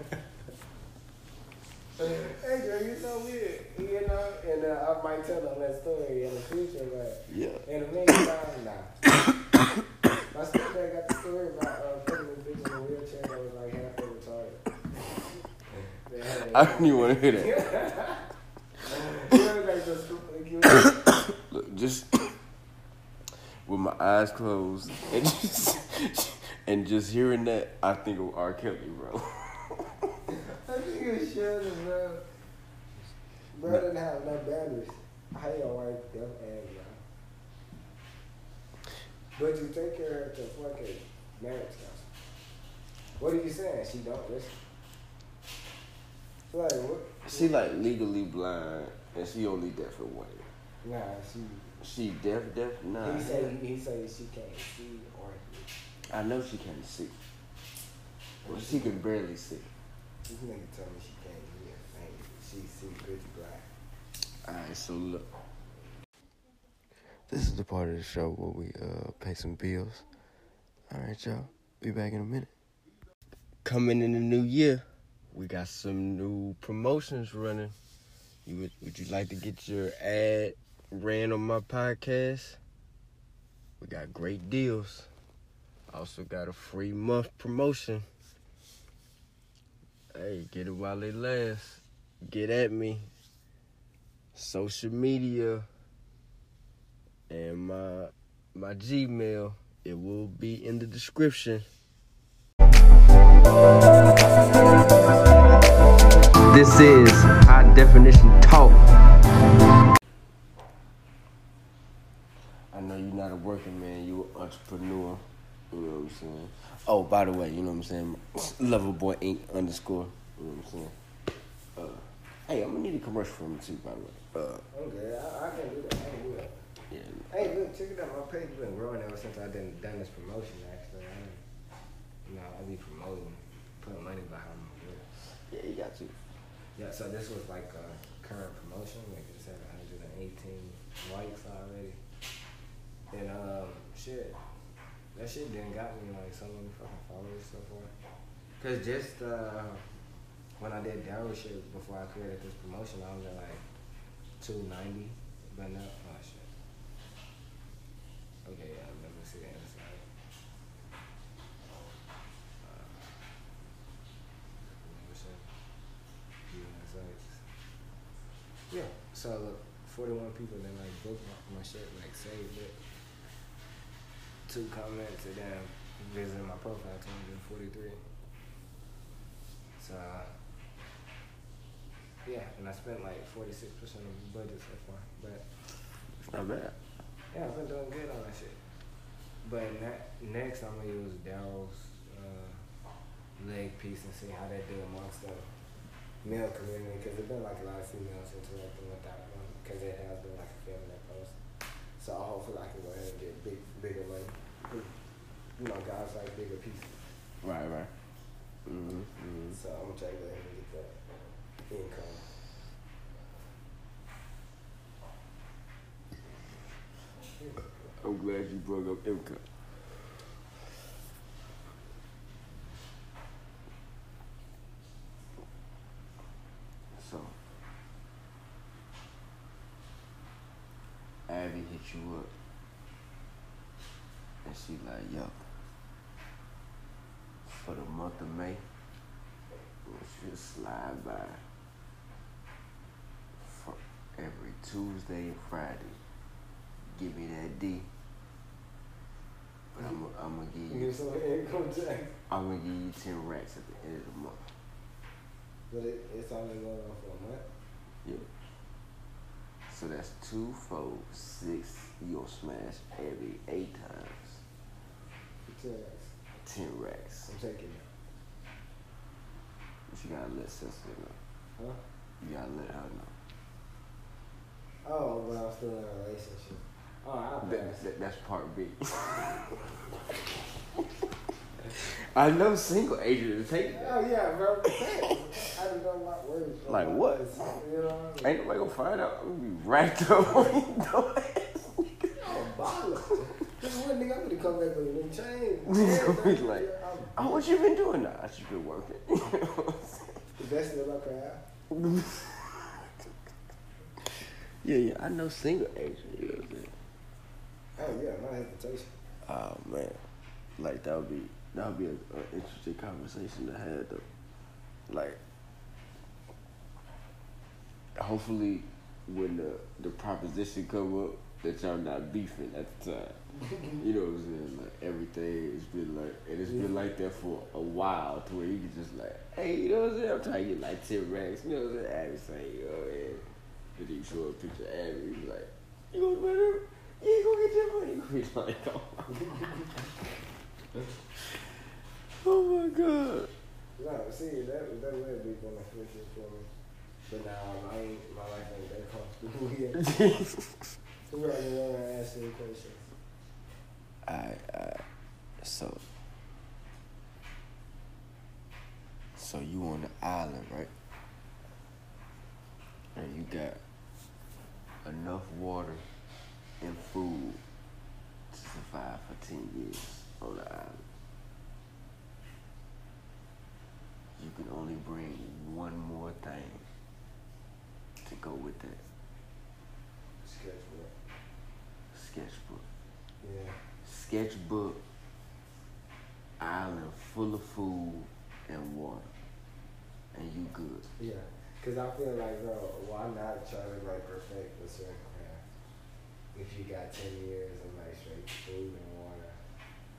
hey, girl, you're so weird. You know, and uh, I might tell them that story in the future, but Yeah. in the meantime, nah. My stepdad got the story about uh, putting this bitch in a wheelchair that was like halfway retarded. They had it- I don't even want to hear that. Look, just with my eyes closed and just and just hearing that, I think of R. Kelly, bro. I think it should, bro. Bro didn't have no batteries. How your wife them ass, bro? But you take care of her to fucking marriage counseling. What are you saying? She don't listen. So like what? She like legally blind and she only deaf in one. ear. Nah, she. She deaf, deaf, nah. He say he say she can't see or hear. I know she can't see. Well, she can barely see. This nigga told me she can't hear. Ain't she see bitch black? Alright, so look. This is the part of the show where we uh pay some bills. Alright, y'all. Be back in a minute. Coming in the new year, we got some new promotions running. You would would you like to get your ad ran on my podcast? We got great deals. Also got a free month promotion. Hey, get it while it lasts. Get at me social media and my my Gmail. It will be in the description. This is high definition talk. I know you're not a working man, you're an entrepreneur. You know what I'm saying? Oh, by the way, you know what I'm saying? Loverboy Inc. underscore. You know what I'm saying? Uh, hey, I'm gonna need a commercial from you too, by the way. Uh, I'm good. I, I can do that. I can do that. yeah. Hey, look, check it out. My page has been growing ever since I done done this promotion. Actually, I, you know, I be promoting, putting money behind my work. Yeah, you got to. Yeah, so this was like a current promotion. Like it had 118 likes already. And um, shit, that shit didn't got me like so many fucking followers so far. Cause just uh, when I did Daryl shit before I created this promotion, I was at like 290. But now, oh shit. Okay, yeah, let me see the inside. Uh, membership. Yeah, sites. Yeah, so look, 41 people then like booked my, shit, like saved it. Two comments and then visited my profile, 243. So, yeah, and I spent like 46% of the budget so far. But It's not bad. yeah, I've been doing good on that shit. But ne- next, I'm gonna use Daryl's uh, leg piece and see how that do amongst the male community because there's been like a lot of females interacting with that one because it has been like a feminine post. So hopefully I can go ahead and get big, bigger money. You know, guys like bigger pieces. Right, right. Mm-hmm. mm-hmm. So I'm gonna try to go ahead and get that income. I'm glad you brought up income. So, Abby hit you up, and she like, yo, for the month of May, should slide by for every Tuesday and Friday. Give me that D. But I'm I'm gonna give You you some income tax. I'm gonna give you ten racks at the end of the month. But it, it's only going on for a month. Yeah. So that's two, four, six. You gonna smash every eight times. For ten racks. Ten racks. I'm taking it. But you gotta let Cecily know. Huh? You gotta let her know. Oh, but I'm still in a relationship. Oh, I'll That, that, that's part B. I know single agent to take that. Oh yeah, bro. I don't like words. bro. Like what? You know, what I mean? Ain't nobody gonna find out. I'm gonna be racked up on you know I'm baller. This one nigga, I'm gonna come back with a new chain. Nigga gonna be like, Oh, what you been doing? Nah, I just been working. the best of my craft. yeah, yeah, I know single Asia. You know what I'm saying? Oh yeah, no hesitation. Oh man, like that would be that would be an interesting conversation to have though. Like, hopefully, when the the proposition come up, that y'all not beefing at the time. You know what I'm saying? Like everything it's been like, and it's been like that for a while, to where you can just like, hey, you know what I'm saying? I'm trying to get like ten racks. You know what I'm saying? Abby saying, yo, man. And then you show a picture of Abby, you like, you gonna whatever? You ain't gonna get your money. He's like, oh. oh my god. Oh no, see that that would be beneficial for me. But now I ain't my life ain't that comfortable yet. So we're gonna go and ask you Alright, uh, alright. So, so you on the island, right? And you got enough water and food to survive for ten years on the island. You can only bring one more thing to go with that Sketchbook. sketchbook. Yeah. Sketchbook island full of food and water. And you good. Yeah. Cause I feel like, bro, why not try to like perfect a certain craft? If you got ten years of like straight food and water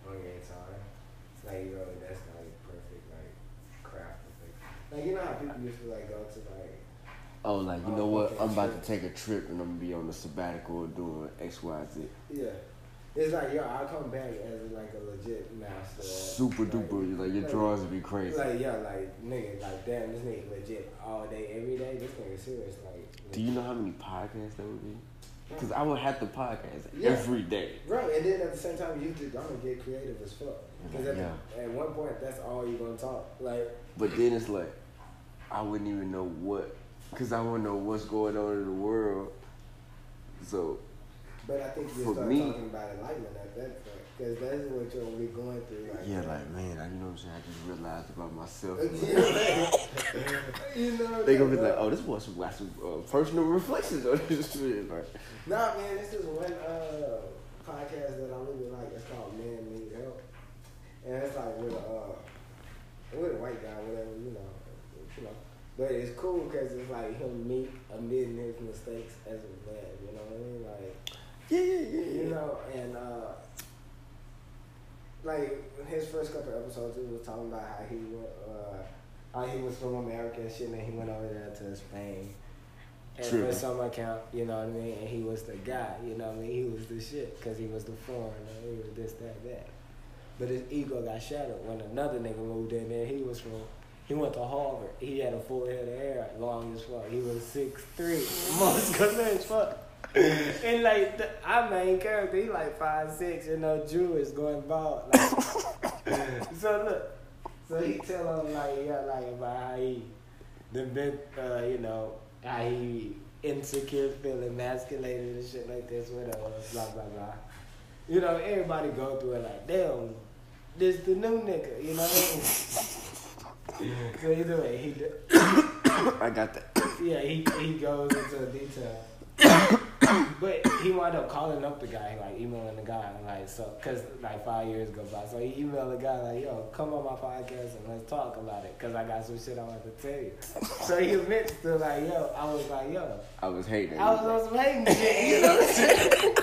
on your time, like bro, that's not like perfect like craft perfect. Like you know how people used to like go to like Oh, like you Oh, know what? okay, I'm about sure. to take a trip and I'm gonna be on a sabbatical doing X, Y, Z. yeah. It's like yo, I come back as like a legit master. Super like, duper. Like your drawings would be crazy. Like yeah, like nigga, like damn, this nigga legit all day, every day. This nigga serious, like. Do you know how many podcasts that would be? Because I would have to podcast Yeah. every day. Bro, and then at the same time, you just gonna get creative as fuck. Because at, Yeah. at one point, that's all you're gonna talk. Like, But then it's like, I wouldn't even know what, because I wouldn't know what's going on in the world. So, but I think you For start me- talking about enlightenment at that point. Because that's what you're really going through. Like, yeah, like, man, I, you know what I'm saying? I just realized about myself. you know, They gonna be like, oh, this was some, got some uh, personal reflections on this shit. Like, Nah, man, this is one uh, podcast that I really like. It's called Man Need Help, and it's like with a uh, with a white guy, whatever you know, you know. But it's cool because it's like him meet admitting his mistakes as a man. You know what I mean? Like yeah, yeah, yeah, you know, and uh, like his first couple episodes, he was talking about how he uh, how he was from America and shit, and then he went over there to Spain. And for some account, you know what I mean, and he was the guy, you know what I mean, he was the shit because he was the foreigner, he was this, that, that. But his ego got shattered when another nigga moved in there. He was from, he went to Harvard. He had a full head of hair, long as fuck. He was six three, muscular as fuck. and like the, our main character, he like five six, you know, Jewish going bald. Like, so look, so he tell him like yeah, like about how he, the bit, uh, you know, how he insecure, feel emasculated and shit like this, whatever, blah blah blah. You know, everybody go through it like, damn, this the new nigga, you know what I mean? so either way, he, I got that. yeah, he he goes into detail. but he wound up calling up the guy, like emailing the guy, like so, cause like five years go by, so he emailed the guy like, "Yo, come on my podcast and let's talk about it, cause I got some shit I want to tell you." So he admits to like, "Yo," I was like, "Yo, I was hating. I was on some hating shit," you know what I'm saying?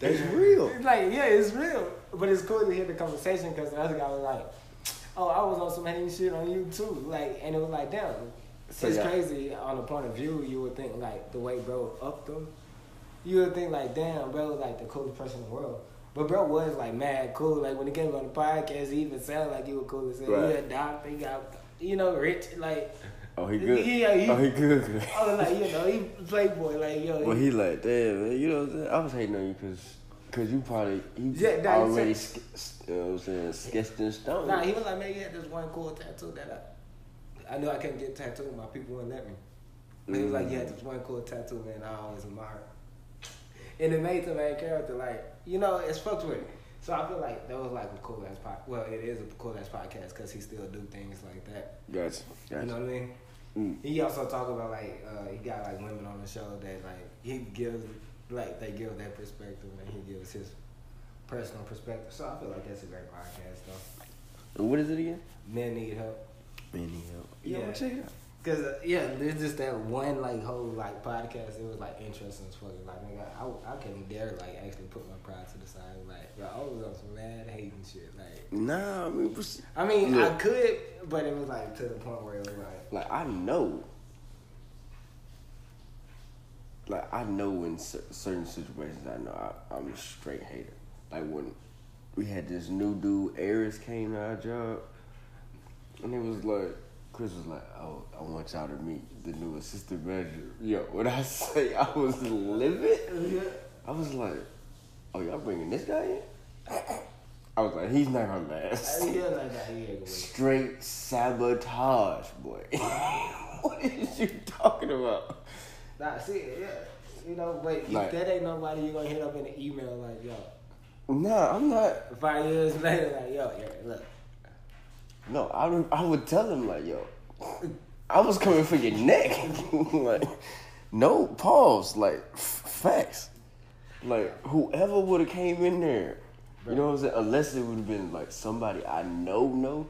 That's real. It's like, yeah, it's real, but it's cool to hear the conversation because the other guy was like, "Oh, I was on some hating shit on you too," like, and it was like, damn. So, it's yeah. crazy on the point of view. You would think like the way bro upped him. You would think like, damn, bro was like the coolest person in the world. But bro was like mad cool. Like when he came on the podcast, he even sounded like he was cool as hell. Right. He a doctor, he got you know rich. Like Oh, he good. Yeah, he- oh, he good. I was like, you know, he playboy. Like yo, Well, he like, damn, man, you know what I'm saying? I was hating on you because cause you probably, you Yeah, nah, he already, you know what I'm saying, sketched in stone. Nah, he was like, man, you had this one cool tattoo that I, I knew I couldn't get tattooed. My people wouldn't let me. He was like, you had this one cool tattoo, man. I always admired. And it made the main character like, you know, it's fucked with. So I feel like that was like a cool ass podcast. Well, it is a cool ass podcast because he still do things like that. Gotcha, You know what I mean? Mm. He also talk about like uh, he got like women on the show that like he gives like they give their perspective and he gives his personal perspective. So I feel like that's a great podcast though. What is it again? Men need help. Many help. Yeah, Yeah. check it out. Cause uh, yeah, there's just that one like whole like podcast. It was like interesting as fuck. Like nigga, I, I couldn't dare like actually put my pride to the side. Like bro, I was on some mad hating shit. Like Nah, I mean, I mean, I could, but it was like to the point where it was like like I know, like I know in cer- certain situations, I know I, I'm a straight hater. Like when we had this new dude, Aris came to our job, and it was like Chris was like, "Oh, I want y'all to meet the new assistant manager." Yo, when I say I was livid, I was like, "Oh, y'all bringing this guy in?" I was like, "He's not gonna last." Like that. Yeah, Straight sabotage, boy. what is you talking about? Nah, see, yeah, you know, but Like- if that ain't nobody you gonna hit up in an email like, yo, Nah, I'm not. five years later, like, yo, yeah, look, No, I would, I would tell him like, yo, I was coming for your neck. like, no pause. Like, f- facts. Like, whoever would have came in there, you know what I'm saying? Unless it would have been like somebody I know, know.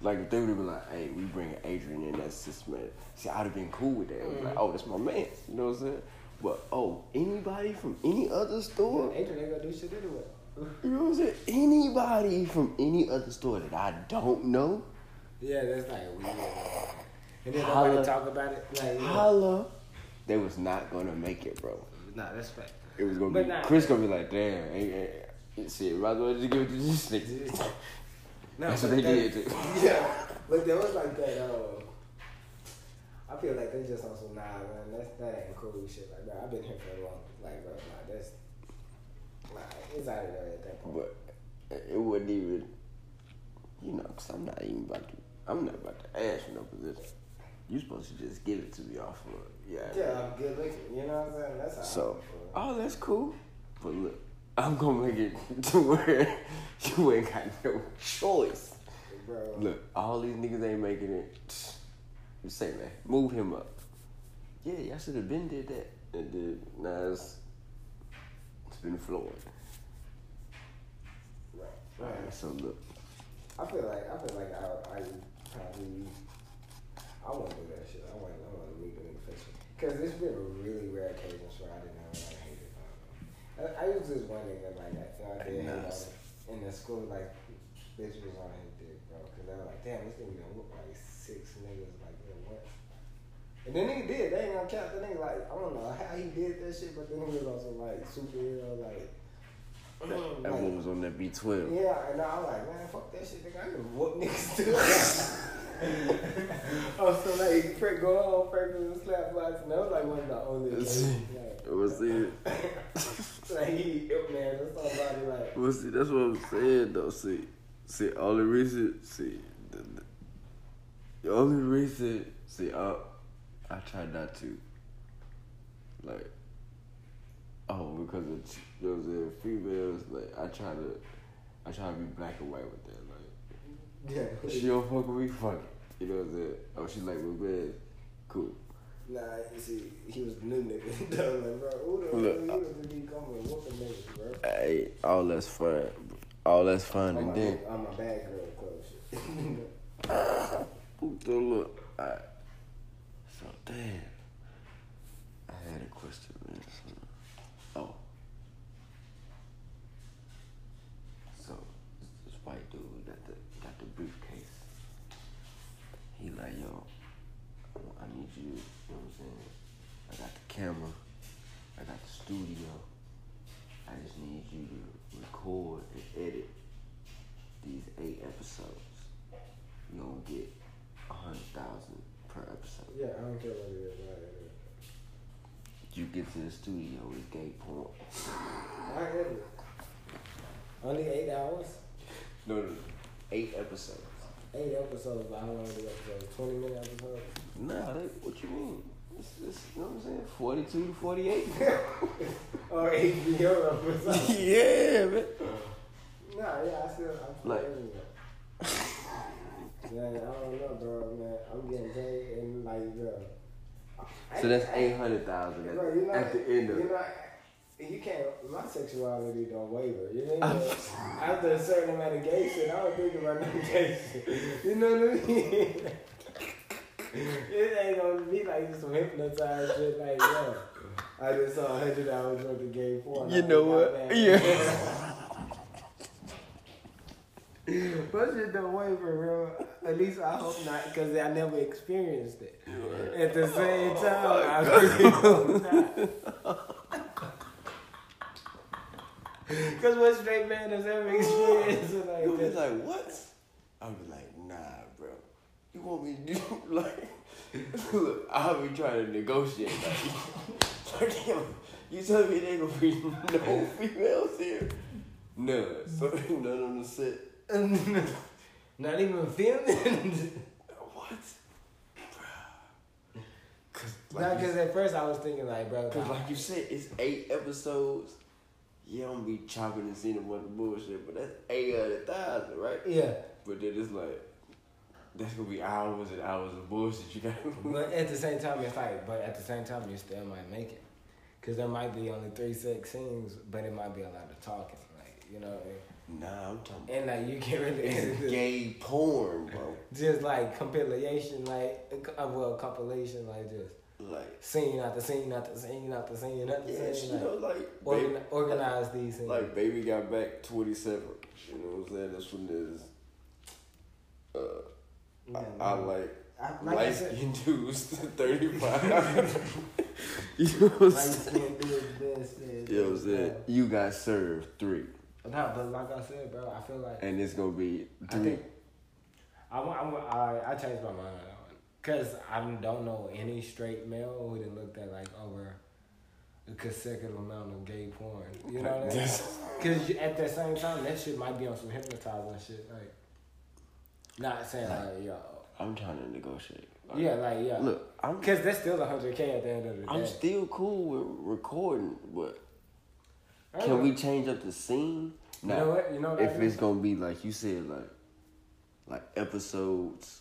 Like, if they would have been like, hey, we bring Adrian in as this man. See, I'd have been cool with that. Was like, oh, that's my man. You know what I'm saying? But, oh, anybody from any other store? Adrian ain't gonna do shit anyway. You know what Anybody from any other store that I don't know, Yeah, that's like weird. And then Holla. nobody talk about it. Like, holla, they was not gonna make it, bro. Nah, that's fact. It was gonna But be nah. Chris gonna be like, damn, ain't, ain't, shit, might as well just give it to this nigga. No, That's what they that- did. Yeah, but there was like that. Uh, I feel like they just on some nah, man. That's that ain't cool shit. Like, bro, I've been here for a long. Like, bro, nah, that's nah, it's out of there at that point. But it wouldn't even, you know, cause I'm not even about to, I'm not about to ask for no position. You're supposed to just give it to me off of, yeah. Yeah, I'm good looking. You know what I'm saying? That's how. So, oh, that's cool. But look, I'm gonna make it to where you ain't got no choice. bro. Look, all these niggas ain't making it. You say, man, move him up. Yeah, y'all should have been did that. And then now it's been flowing. Right. Right. so look, I feel like I feel like I I probably I won't do that shit. I want I want to leave it in the face because it's been really rare occasions where I didn't know I hated. I, I was just one nigga like that. You know, I did hate it in the school like bitch was on his dick, bro. Because they were like, damn, this nigga done whoop like six niggas like in what? And the nigga did. They ain't gonna count the nigga like I don't know how he did that shit, but then he was also like superhero like. that like, one was on that B12. yeah, and I was like, man, fuck that shit, nigga. I can whoop niggas too. oh, so like, Frank go on, Frank was slap box, and that was like one of the only. Like, It was it. like he, man, that's somebody like, Well, see, that's what I'm saying, though. See, see, only reason, see, the, the, the only reason, see, I, I try not to, like, oh, because of, you know what I'm saying, females, like, I try to, I try to be black and white with that, like, yeah. she don't fuck with me, fuck it, you know what I'm saying? Oh, she like my man, cool. Nah, you see, he was the new nigga. Like, bro, who the Look, who the be coming and whooping niggas, bro? Hey, all that's fun, all that's fun, On and then, on my bad girl club shit. Ooh, so look, alright. Damn. I had a question, man. So- oh. So this, this white dude got the got the briefcase. He like, yo, I want- I need you, you know what I'm saying? I got the camera, I got the studio. I just need you to record and edit these eight episodes. You gonna get a hundred thousand per episode. yeah, I don't care what it is. Like, You get to the studio with gay porn. I get it. Only eight hours? No, no, no. Eight episodes. Eight episodes, but how long the episodes? 20 minute episodes? Nah, that, what you mean? It's, it's, you know what I'm saying? 42 to 48. Or HBO episodes? yeah, man. nah, yeah, I still, I'm like, Man, I don't know, bro, man. I'm getting paid, and like bro. So that's eight hundred thousand you know, at the end of you know, you can't. My sexuality don't waver. You know, after a certain amount of gay shit, I don't think about no gay shit. You know what I mean? it ain't gonna be like some hypnotized shit. Like, yo, I just saw a hundred hours worth of gay porn. You know what? Yeah. But shit don't waver, bro. At least I hope not, because I never experienced it. At the oh same Oh time, I really hope not. Because what straight man has ever experienced it like You'll be this? like, what? I'll be like, nah, bro. You want me to do like? Look, I'll be trying to negotiate. Like, yo, you tell me there gonna be no females here? None. So none on the set. Not even filming. What? Bruh. Cause like, because at first I was thinking like, bro, cause like you said, it's eight episodes. Yeah, I'm gonna be chopping and seeing a bunch of bullshit, but that's eight hundred thousand, right? yeah. But then it's like that's gonna be hours and hours of bullshit you gotta. But at the same time, it's like, but at the same time, you still might make it. Because there might be only three sex scenes, but it might be a lot of talking. Like, you know what I mean? Nah, I'm talking. And like, you can really. It's gay porn, bro. just like compilation, like, uh, well, compilation, like just Like, scene after scene after scene after scene after yeah, scene. you Like, know, like, organ- baby, organize these things. like baby got back 27. You know what I'm saying? This one is. Uh, Yeah, I, I like I, like light skinned dudes 35. you know what I'm saying? skin dudes, this, this, You know what I'm saying? You got served three, No, but like I said, bro, I feel like and it's gonna be I think I, I, I, I changed my mind on that one because I don't know any straight male who done looked at like over a consecutive amount of gay porn. You know what I mean? Because at the same time, that shit might be on some hypnotizing shit. Like, not saying like, yo, I'm trying to negotiate. Like, yeah, like yeah, Look, I'm because that's still a hundred k at the end of the day. I'm still cool with recording, but can we change up the scene? You know what? You know what? if it's gonna be like you said, like like episodes,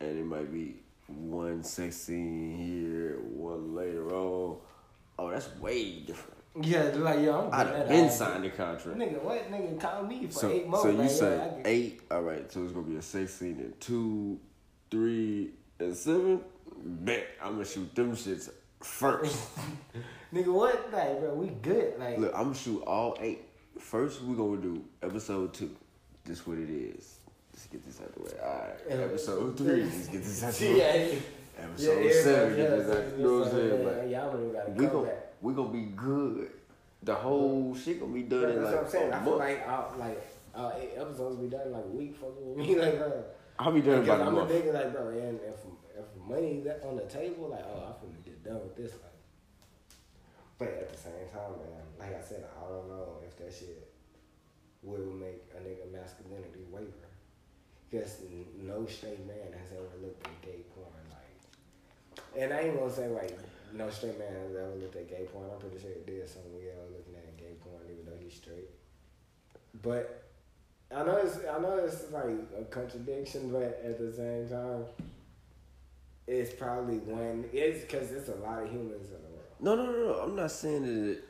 and it might be one sex scene here, one later on. Oh, that's way different. yeah, like yeah, I'm I'd have been signed the contract. Nigga, what? Nigga, call me for So, eight more. so you like, say yeah, get- eight? All right, so it's gonna be a sex scene in two, three, and seven. Bet I'm gonna shoot them shits first. Nigga, what? Like, bro, we good. Like, Look, I'm gonna shoot all eight. First, we're gonna do episode two. This what it is. Let's get this out the way. All right. Yeah. Episode three. Let's get this out the way. yeah, Episode yeah, seven. yeah, Get this out. You know what I'm saying? Like, y'all really gotta we come gon' back. we gonna be good. The whole shit gonna be done That's in what like I'm saying. I feel month. like, uh, like, uh, eight episodes be done in like a week. Fucking with me, like, bro. I'll be done Because about a I'm month. thinking like, bro, and if if money that on the table, like, oh, I'm finna get done with this, like. But at the same time, man, like I said, I don't know if that shit will make a nigga masculinity waver. Because no straight man has ever looked at gay porn, like. And I ain't gonna say like no straight man has ever looked at gay porn. I'm pretty sure it did some weird looking at gay porn, even though he's straight. But I know it's I know it's like a contradiction, but at the same time, it's probably one. It's because it's a lot of humans in the. No, no, no, no. I'm not saying that it.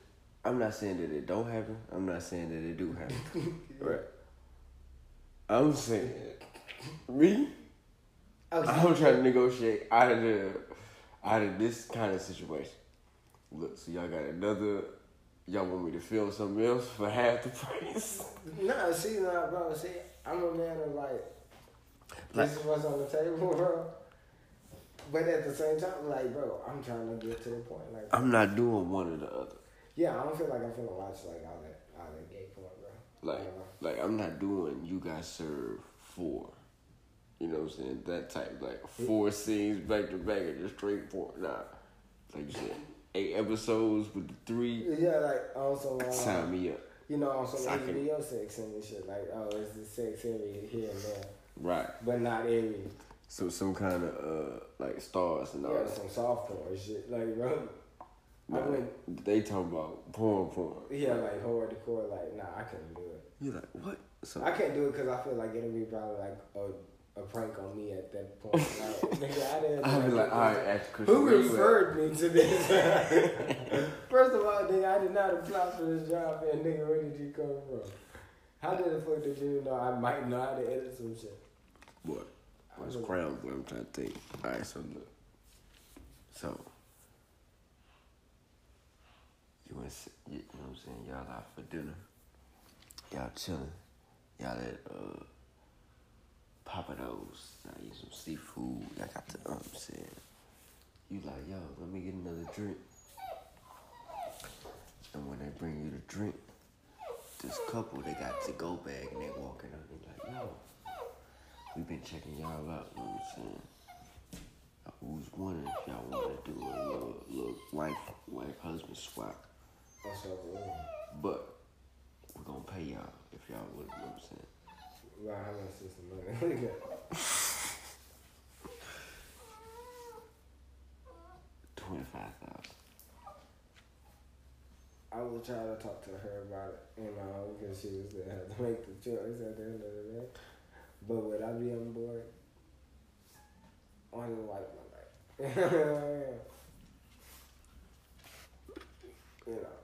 I'm not saying that it don't happen. I'm not saying that it do happen. right. I'm saying me. Okay. I'm trying to negotiate out of the out of this kind of situation. Look, so y'all got another. Y'all want me to film something else for half the price? No, see, nah, bro. See, I'm a man of like, Like- this is what's on the table, bro. But at the same time, like, bro, I'm trying to get to the point. Like, I'm not doing one or the other. yeah, I don't feel like I'm finna watch like all that, all that gay porn, bro. Like, I don't know. like I'm not doing. You guys serve four. You know what I'm saying? That type, like four scenes back to back and just straight porn. Nah, like you said, eight episodes with the three. Yeah, like also, uh, Sign me up. you know, on some HBO sex and shit. Like, oh, it's the sex every here and there, Right. but not every. So some kind of uh like stars and all Yeah, that. some soft porn shit. Like, bro, I Nah, went, they talking about porn, porn. yeah, like hardcore. Like, nah, I couldn't do it. You're like what? So I can't do it because I feel like it'll be probably like a a prank on me at that point. Like, nigga, I didn't. I'll be like, all right, ask Christian. Who where you at?" referred me to this? First of all, nigga, I did not apply for this job, and nigga, where did you come from? How did the fuck did you know I might know how to edit some shit? What? What's crown? What I'm trying to think. All right, so look. So you went, you know what I'm saying? Y'all out for dinner. Y'all chilling. Y'all at uh, Pappadeaux. Y'all eat some seafood. Y'all got the um saying. You like, yo, let me get another drink. And when they bring you the drink, this couple they got to go bag and they walking out. They like, yo, we been checking y'all out. You know what I'm saying? I was wondering if y'all want to do a little, little wife, wife husband swap, but we're gonna pay y'all if y'all would. You know what I'm saying? Wow, how much is the money? Twenty five thousand. I was trying to talk to her about it, you uh, know, because she was there to make the choice at the end of the day. But would I be on board? I didn't like my life. you know,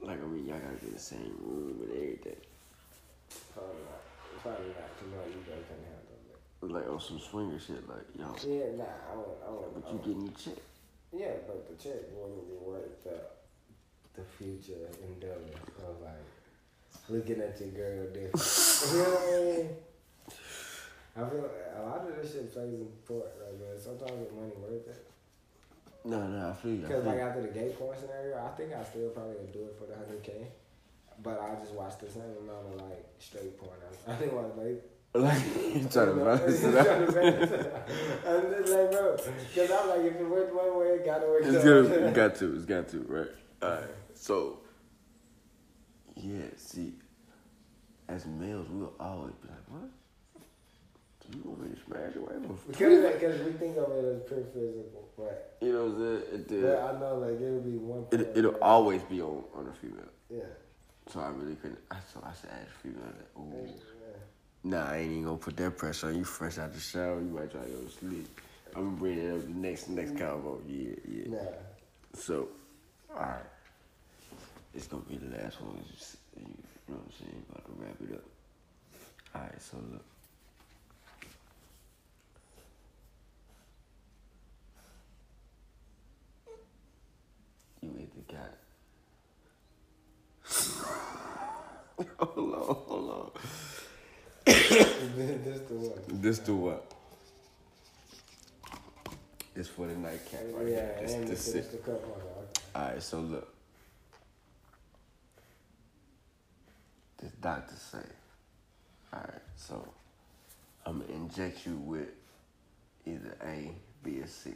Like I mean, y'all gotta get the same room and everything. probably not. Probably not. Cause no, you guys can handle it. Like on some swinger shit. Like yo, Yeah, nah, I won't. I won't. but I you won't. getting your check. Yeah, but the check wouldn't be worth the the future endeavor of like looking at your girl different. you know what I mean? I feel like a lot of this shit plays in part, like man. Sometimes the money worth it. No, no, I feel you. Because like after the gay porn scenario, I think I still probably would do it for the hundred k. But I just watched the same amount of like straight porn. I, I didn't watch like Like you trying to balance it out. to balance it out. I'm just like, bro, because I'm like, if it worked one way, it gotta work It's good. It's got to. It's got to. Right. All right. So. Yeah. See, as males, we'll always be like, "What? Do you want me to smash your wife?" Because, because we think of it as pure physical, but, You know what I'm saying? It, did. I know like it would be one. it, it'll always be on on a female. Yeah. So I really couldn't. I so I said, ask female. Like, Ooh. yeah. Nah, I ain't even gonna put that pressure on you. Fresh out the shower, you might try to go to sleep. I'm gonna bring it up the next next mm-hmm. combo. Yeah, yeah. Nah. So, alright. It's gonna be the last one. It's just- You know what I'm saying? About to wrap it up. Alright, so look. You either got. hold on, hold on. this the one. This do what? This for the nightcap right yeah, here. This, this this it. is the cup. Okay. Alright, so look. Doctor say, alright, so I'm gonna inject you with either A, B, or C.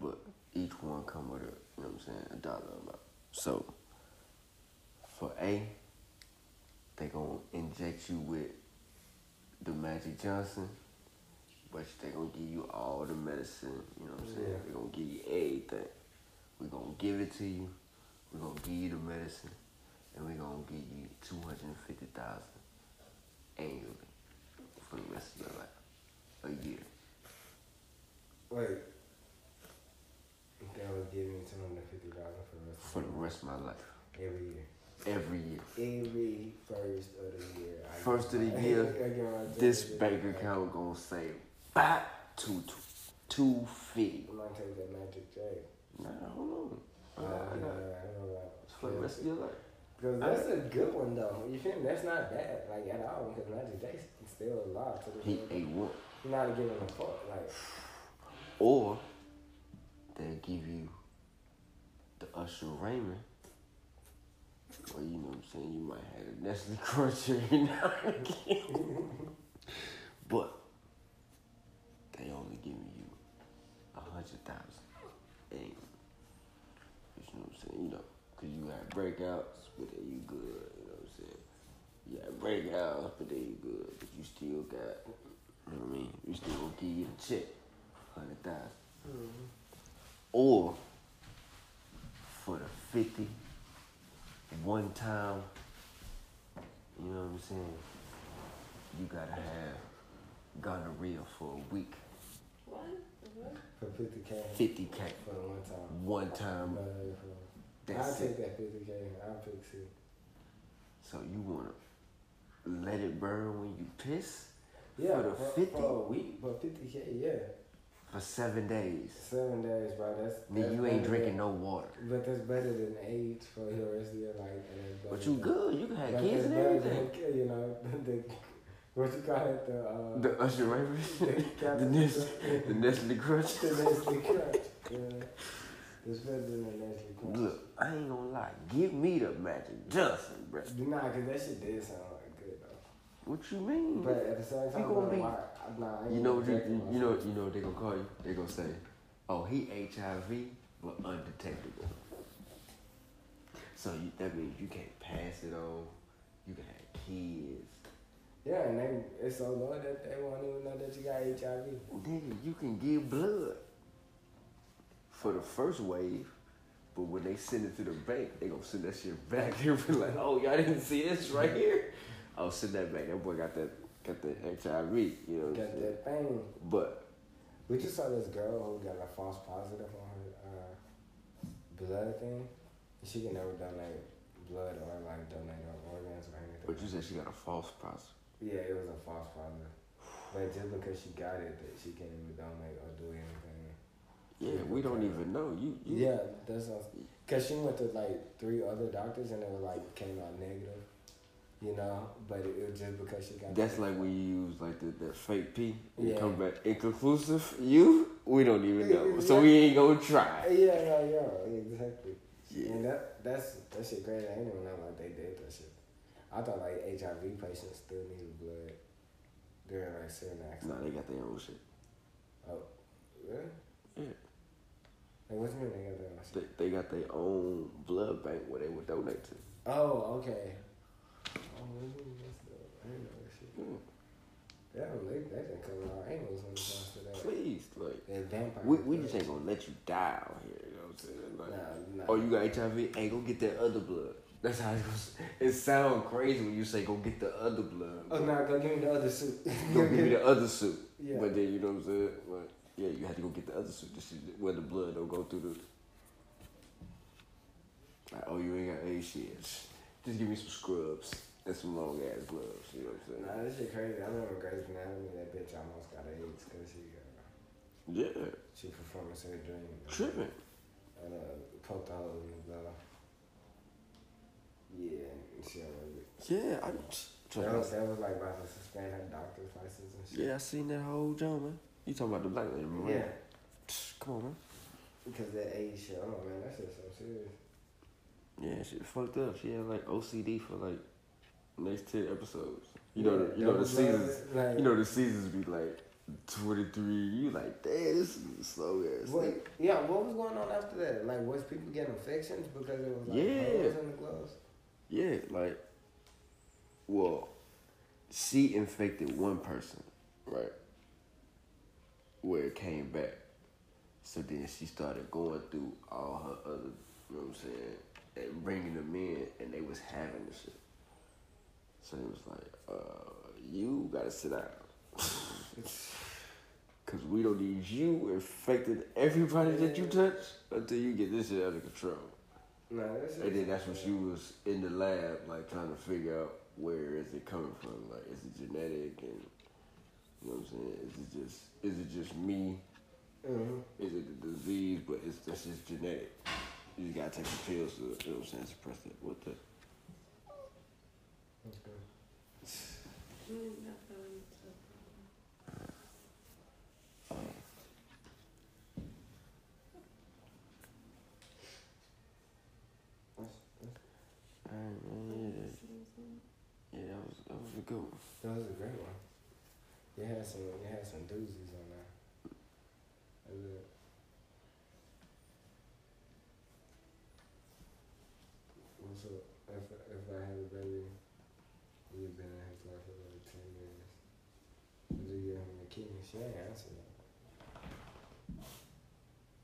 But each one come with a, you know what I'm saying, a dollar amount. So for A, they gonna inject you with the Magic Johnson, but they gonna give you all the medicine, you know what I'm saying? Yeah. they gonna give you everything. we gonna give it to you, we gonna give you the medicine, and we're gonna give you 250000 annually for the rest of your life. A year. Wait. That would give me two hundred fifty dollars for the rest For the rest of my life. every year. Every year. Every first of the year. I First of the year, I get my This bank account gonna say back to two fifty. I'm gonna take that magic J. Nah, hold on. Uh, I yeah, I know that. For the rest of your life. Because that's a good one though. You feel me? That's not bad, like at all. Because Magic J still alive to the He day. a one. He's not giving a fuck. Like Or they give you the Usher Raymond. Or you know what I'm saying, you might have a Nestle Crunch every now and again. but they only giving you a hundred thousand. And you know what I'm saying, you know, cause you had breakouts, but then you good, you know what I'm saying? You had breakouts, but then you good, but you still got, you know what I mean? You still gonna give you the check, hundred thousand. Mm-hmm. Or for the 50, one time, you know what I'm saying? you gotta have gonorrhea for a week. What? What? For 50K. 50K. For the one time. One time. Uh, I'll That's take it. that 50K. I'll pick C. So you wanna let it burn when you piss Yeah, For the for, 50? for a week, but 50K, yeah. for seven days. Seven days, bro. That's. Nigga, you ain't drinking than- no water. But that's better than AIDS for the rest of your life. But you than- good. You can have kids and everything. than, You know, the, what you call it, the, uh, The Usher Raymond. the, the Nestle, the Nestle Crunch. the Nestle Crunch. Yeah. It's better than the Nestle Crunch. Look, I ain't gonna lie. Give me the Magic Johnson, bro. Nah, cause that shit did sound like good though. What you mean? But at the same time, You gonna be- why- nah, You know what you, you, know you know what they gonna call you? They gonna say, "Oh, he HIV but undetectable." So you, that means you can't pass it on. You can have kids. Yeah, and they it's so low that they won't even know that you got HIV. Nigga, you can give blood for the first wave, but when they send it to the bank, they gonna send that shit back. They'll be like, "Oh, y'all didn't see this right here." Oh, send that back. That boy got that got that HIV. You know Got saying? that thing. But We just saw this girl who got a false positive on her uh, blood thing. She can never donate blood or like donate her organs or anything. but you said she got a false positive. Yeah, it was a false positive. But just because she got it, that she can't even donate or do anything. Yeah, we don't even know. You, you Yeah, that's what, cause she went to like three other doctors and it was like came out negative, you know. But it, it was just because she got. That's the- like when you use like the, that fake pee and Yeah. come back inconclusive. You, we don't even know, so we ain't gonna try. Yeah, yeah, yeah, exactly. Yeah. And that that's that shit crazy. I didn't even know like they did that shit. I thought like HIV patients still needed blood during like certain No, accidents. they got their own shit. Oh, really? Yeah. Like, what you mean they got their own? They, they got their own blood bank where they would donate to. Oh, okay. Oh, really? That's dope. I didn't know that shit. Hmm. Yeah, they, they didn't cover our angles when it comes to that. Please, like They're vampires. we, we just ain't gonna let you die out here. You know what I'm saying? Like, Nah, nah. oh, you got HIV? Hey, go get that other blood. That's how it goes. It sounds crazy when you say go get the other blood. Oh, nah, go give me the other suit. Go give me the other suit. Yeah. But then you know what I'm saying? But yeah, you had to go get the other suit. This is where the blood don't go through the. Like, oh, you ain't got a shit. Just give me some scrubs and some long ass gloves. You know what I'm saying? Nah, this shit crazy. I remember Grey's Anatomy. That bitch almost got AIDS because she uh, Yeah, she performed her dream. tripping. And uh, poked a hole in the glove. Yeah, she. Yeah, I. That was, that was like about to suspend her doctor's license and shit. Yeah, I seen that whole jump, man. You talking about the black lady, man? Yeah, Come on, man. because that AIDS shit. Oh man, that shit's so serious. Yeah, she fucked up. She had like OCD for like next ten episodes. You know, the, you know the seasons. like, You know the seasons be like twenty three. You like, damn, this is a slow ass. What, thing. yeah, what was going on after that? Like, was people getting infections because it was like Yeah. in the gloves? Yeah, like, well, she infected one person, right? Where it came back. So then she started going through all her other, you know what I'm saying, and bringing them in, and they was having the shit. So it was like, uh, you gotta sit down. Cause we don't need you infecting everybody that you touch until you get this shit under control. No, that's And then that's when she was in the lab, like trying to figure out where is it coming from. Like, is it genetic? And you know what I'm saying? Is it just is it just me? hmm Is it the disease? But it's that's just genetic. You just gotta take the pills to you know what I'm saying, suppress it. What the? Okay. Mm, not that one, so- That's, that's, Alright, man, yeah, yeah, that was that was a good one. that was a great one. You had some, you had some doozies on there. That's it. What's up? If, if I had a baby, you've been in his life for like 10 years. Would you give him a kidney? She ain't answer that.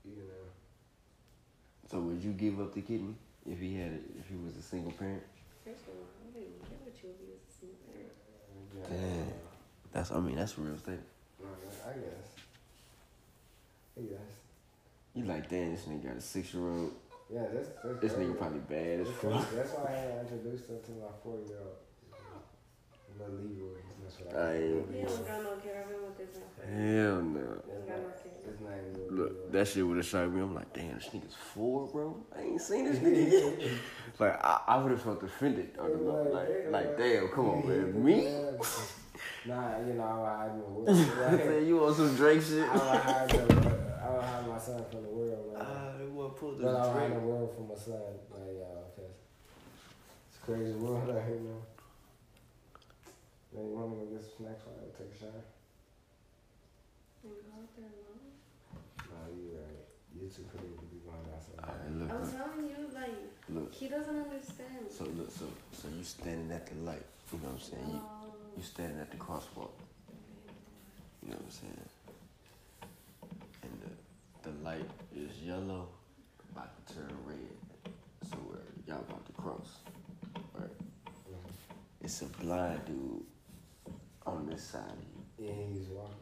You know. So would you give up the kidney if he had it? If he was a single parent? First of all, I wouldn't even care what you would be as a single parent. Yeah. Dang. That's I mean that's a real thing. I guess. I guess. You like damn this nigga got a six year old. Yeah, that's that's This crazy. nigga probably bad as That's fuck. That's why I had introduced him to my four year old. Little Leroy. That's what I I ain't- Lil He don't Leroy. got no kid. I've been with this man Hell no. He don't got no kid. His name is Lil Look, Leroy. that shit would have shocked me. I'm like, damn, this nigga's four, bro. I ain't seen this nigga yet. like, I, I would have felt offended. I don't. Like, like, damn, come on, man. Me? Nah, you know, I would hide my world. I said, you on some Drake shit? I would hide, the, I would hide my son from the world, man. Ah, they want to pull the but I would hide Drake. the world from my son. Like, uh, cause it's a crazy world out here, man. Man, you want me to go get some snacks while I take a shower? And go out there alone. No, you right. You're too pretty to be going outside. Alright, look, I'm look, telling you, like, look. he doesn't understand. So, look, so, so you standing at the light. You know what I'm saying? You, Um, you standing at the crosswalk. You know what I'm saying? And the, the light is yellow, about to turn red. So uh, y'all about to cross, right? Mhm. It's a blind dude on this side of you. Yeah, he's walking.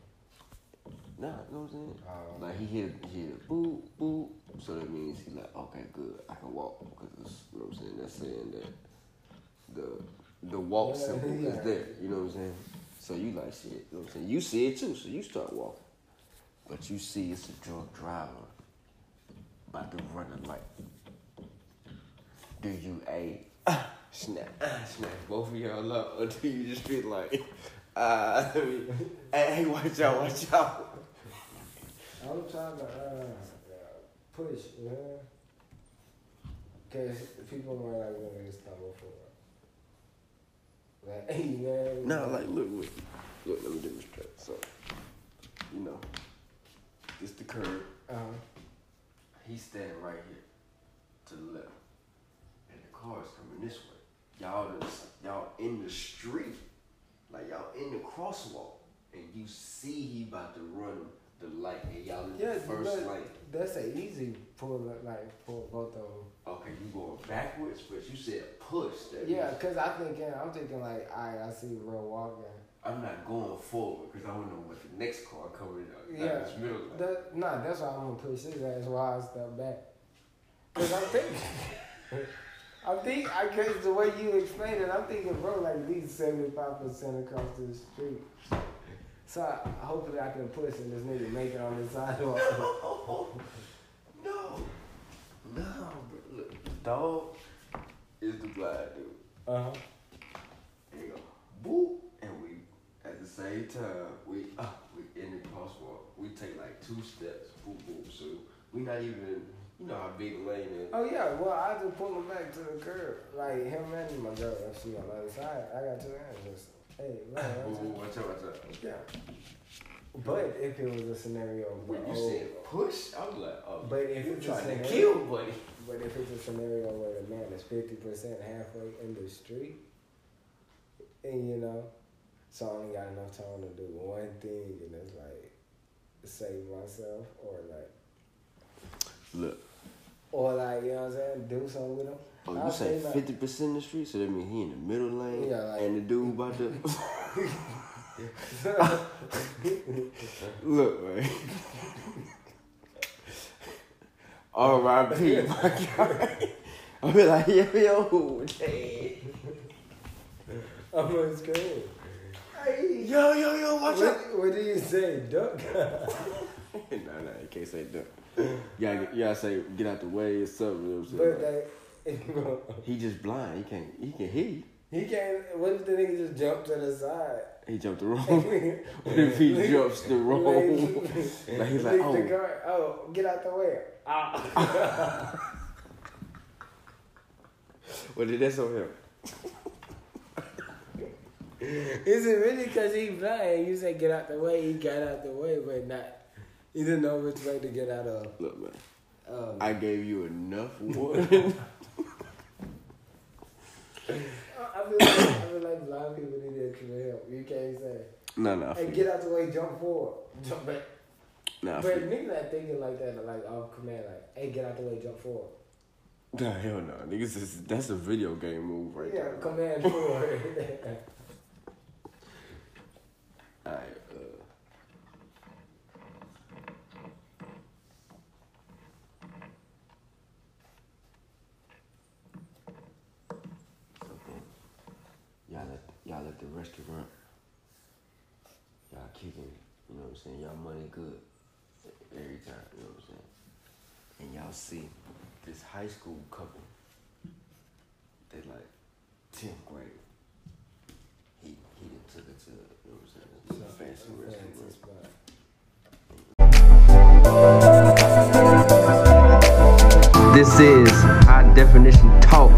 Nah, you know what I'm saying? Uh, Like he hear he hit boop, boop. So that means he like, okay, good, I can walk because you know what I'm saying? That's saying that the the walk Yeah, symbol yeah. is there. You know what I'm saying? So you like shit. You know what I'm saying? You see it too, so you start walking. But you see it's a drunk driver about to run a light. Do you a snap snap both of y'all up, or do you just feel like, uh, hey, watch out, watch out? I'm trying to uh, push, know? Because people might like when they stumble for Like, hey, man. No, like look, look, look. Let me demonstrate. So, you know, this the curb. Uh, He's standing right here to the left, and the car is coming this way. Y'all, y'all in the street, like y'all in the crosswalk, and you see he about to run the light, and y'all in yeah, the first but lane. that's an easy pull, like, pull both of them. Okay, you going backwards, but you said push. That Yeah, because I think, yeah, I'm thinking, like, all right, I see Real walking. I'm not going forward because I don't know what the next car coming up. Yeah. this middle. That, nah, that's why I'm going to push his ass while I step back. Because I'm thinking. I think I guess the way you explain it, I'm thinking, bro, like these 75% across the street. So I, hopefully I can push and this nigga make it on the sidewalk. No, no, bro. Look, the dog is the blind dude. Uh huh. There you go. Boop, and we at the same time we uh, we in the crosswalk. We take like two steps. Boop, boop. So we not even. You know how big the lane is. Oh yeah, well I just pull him back to the curb, like him and my girl. If she on the other side, I got two hands. Hey, man, Boop, watch out. watch out, watch out. yeah. But if it was a scenario, When you oh, said push, I was like, oh, but if you it's a trying to kill, buddy. but if it's a scenario where the man is fifty percent halfway in the street, and you know, so I only got enough time to do one thing, and it's like save myself, or like, Look, or like you know what I'm saying, do something with him. Oh, you I'll say fifty percent of the street, so that means he in the middle lane, Yeah, like- and the dude about to. Look, man. R.I.P. My God. I be like, yo, yo. I'm gonna scream. Hey, Yo, yo, yo, watch out. what, what do you say, duck? no, no, you can't say that. You gotta, you gotta say, get out the way or something. You know what I'm but saying? like, he just blind. He can't. He can hear you. he can't. What if the nigga just jump to the side? He jumped the wrong. what if he jumps the wrong? like he's like, oh, car. Oh, get out the way. Ah. what did that on him? Is it really because he blind? You say get out the way. He got out the way, but not. He didn't know which way to get out of. Look, man. Um, I gave you enough warning. I feel like I feel like blind people need extra help. You can't say, no, no, "Hey, get out the way, jump forward, jump back." Nah, But niggas not thinking like that, like off command, like, "Hey, get out the way, jump forward." Nah, hell no. Niggas, is, that's a video game move right yeah, there. command forward. Alright, uh. Okay. Y'all at y'all at the restaurant. Y'all kicking, you know what I'm saying? Y'all money good every time, you know what I'm saying? And y'all see this high school couple. They like 10th grade. He he done took it to, you know what I'm saying? So, fancy fancy restaurant. This is High Definition Talk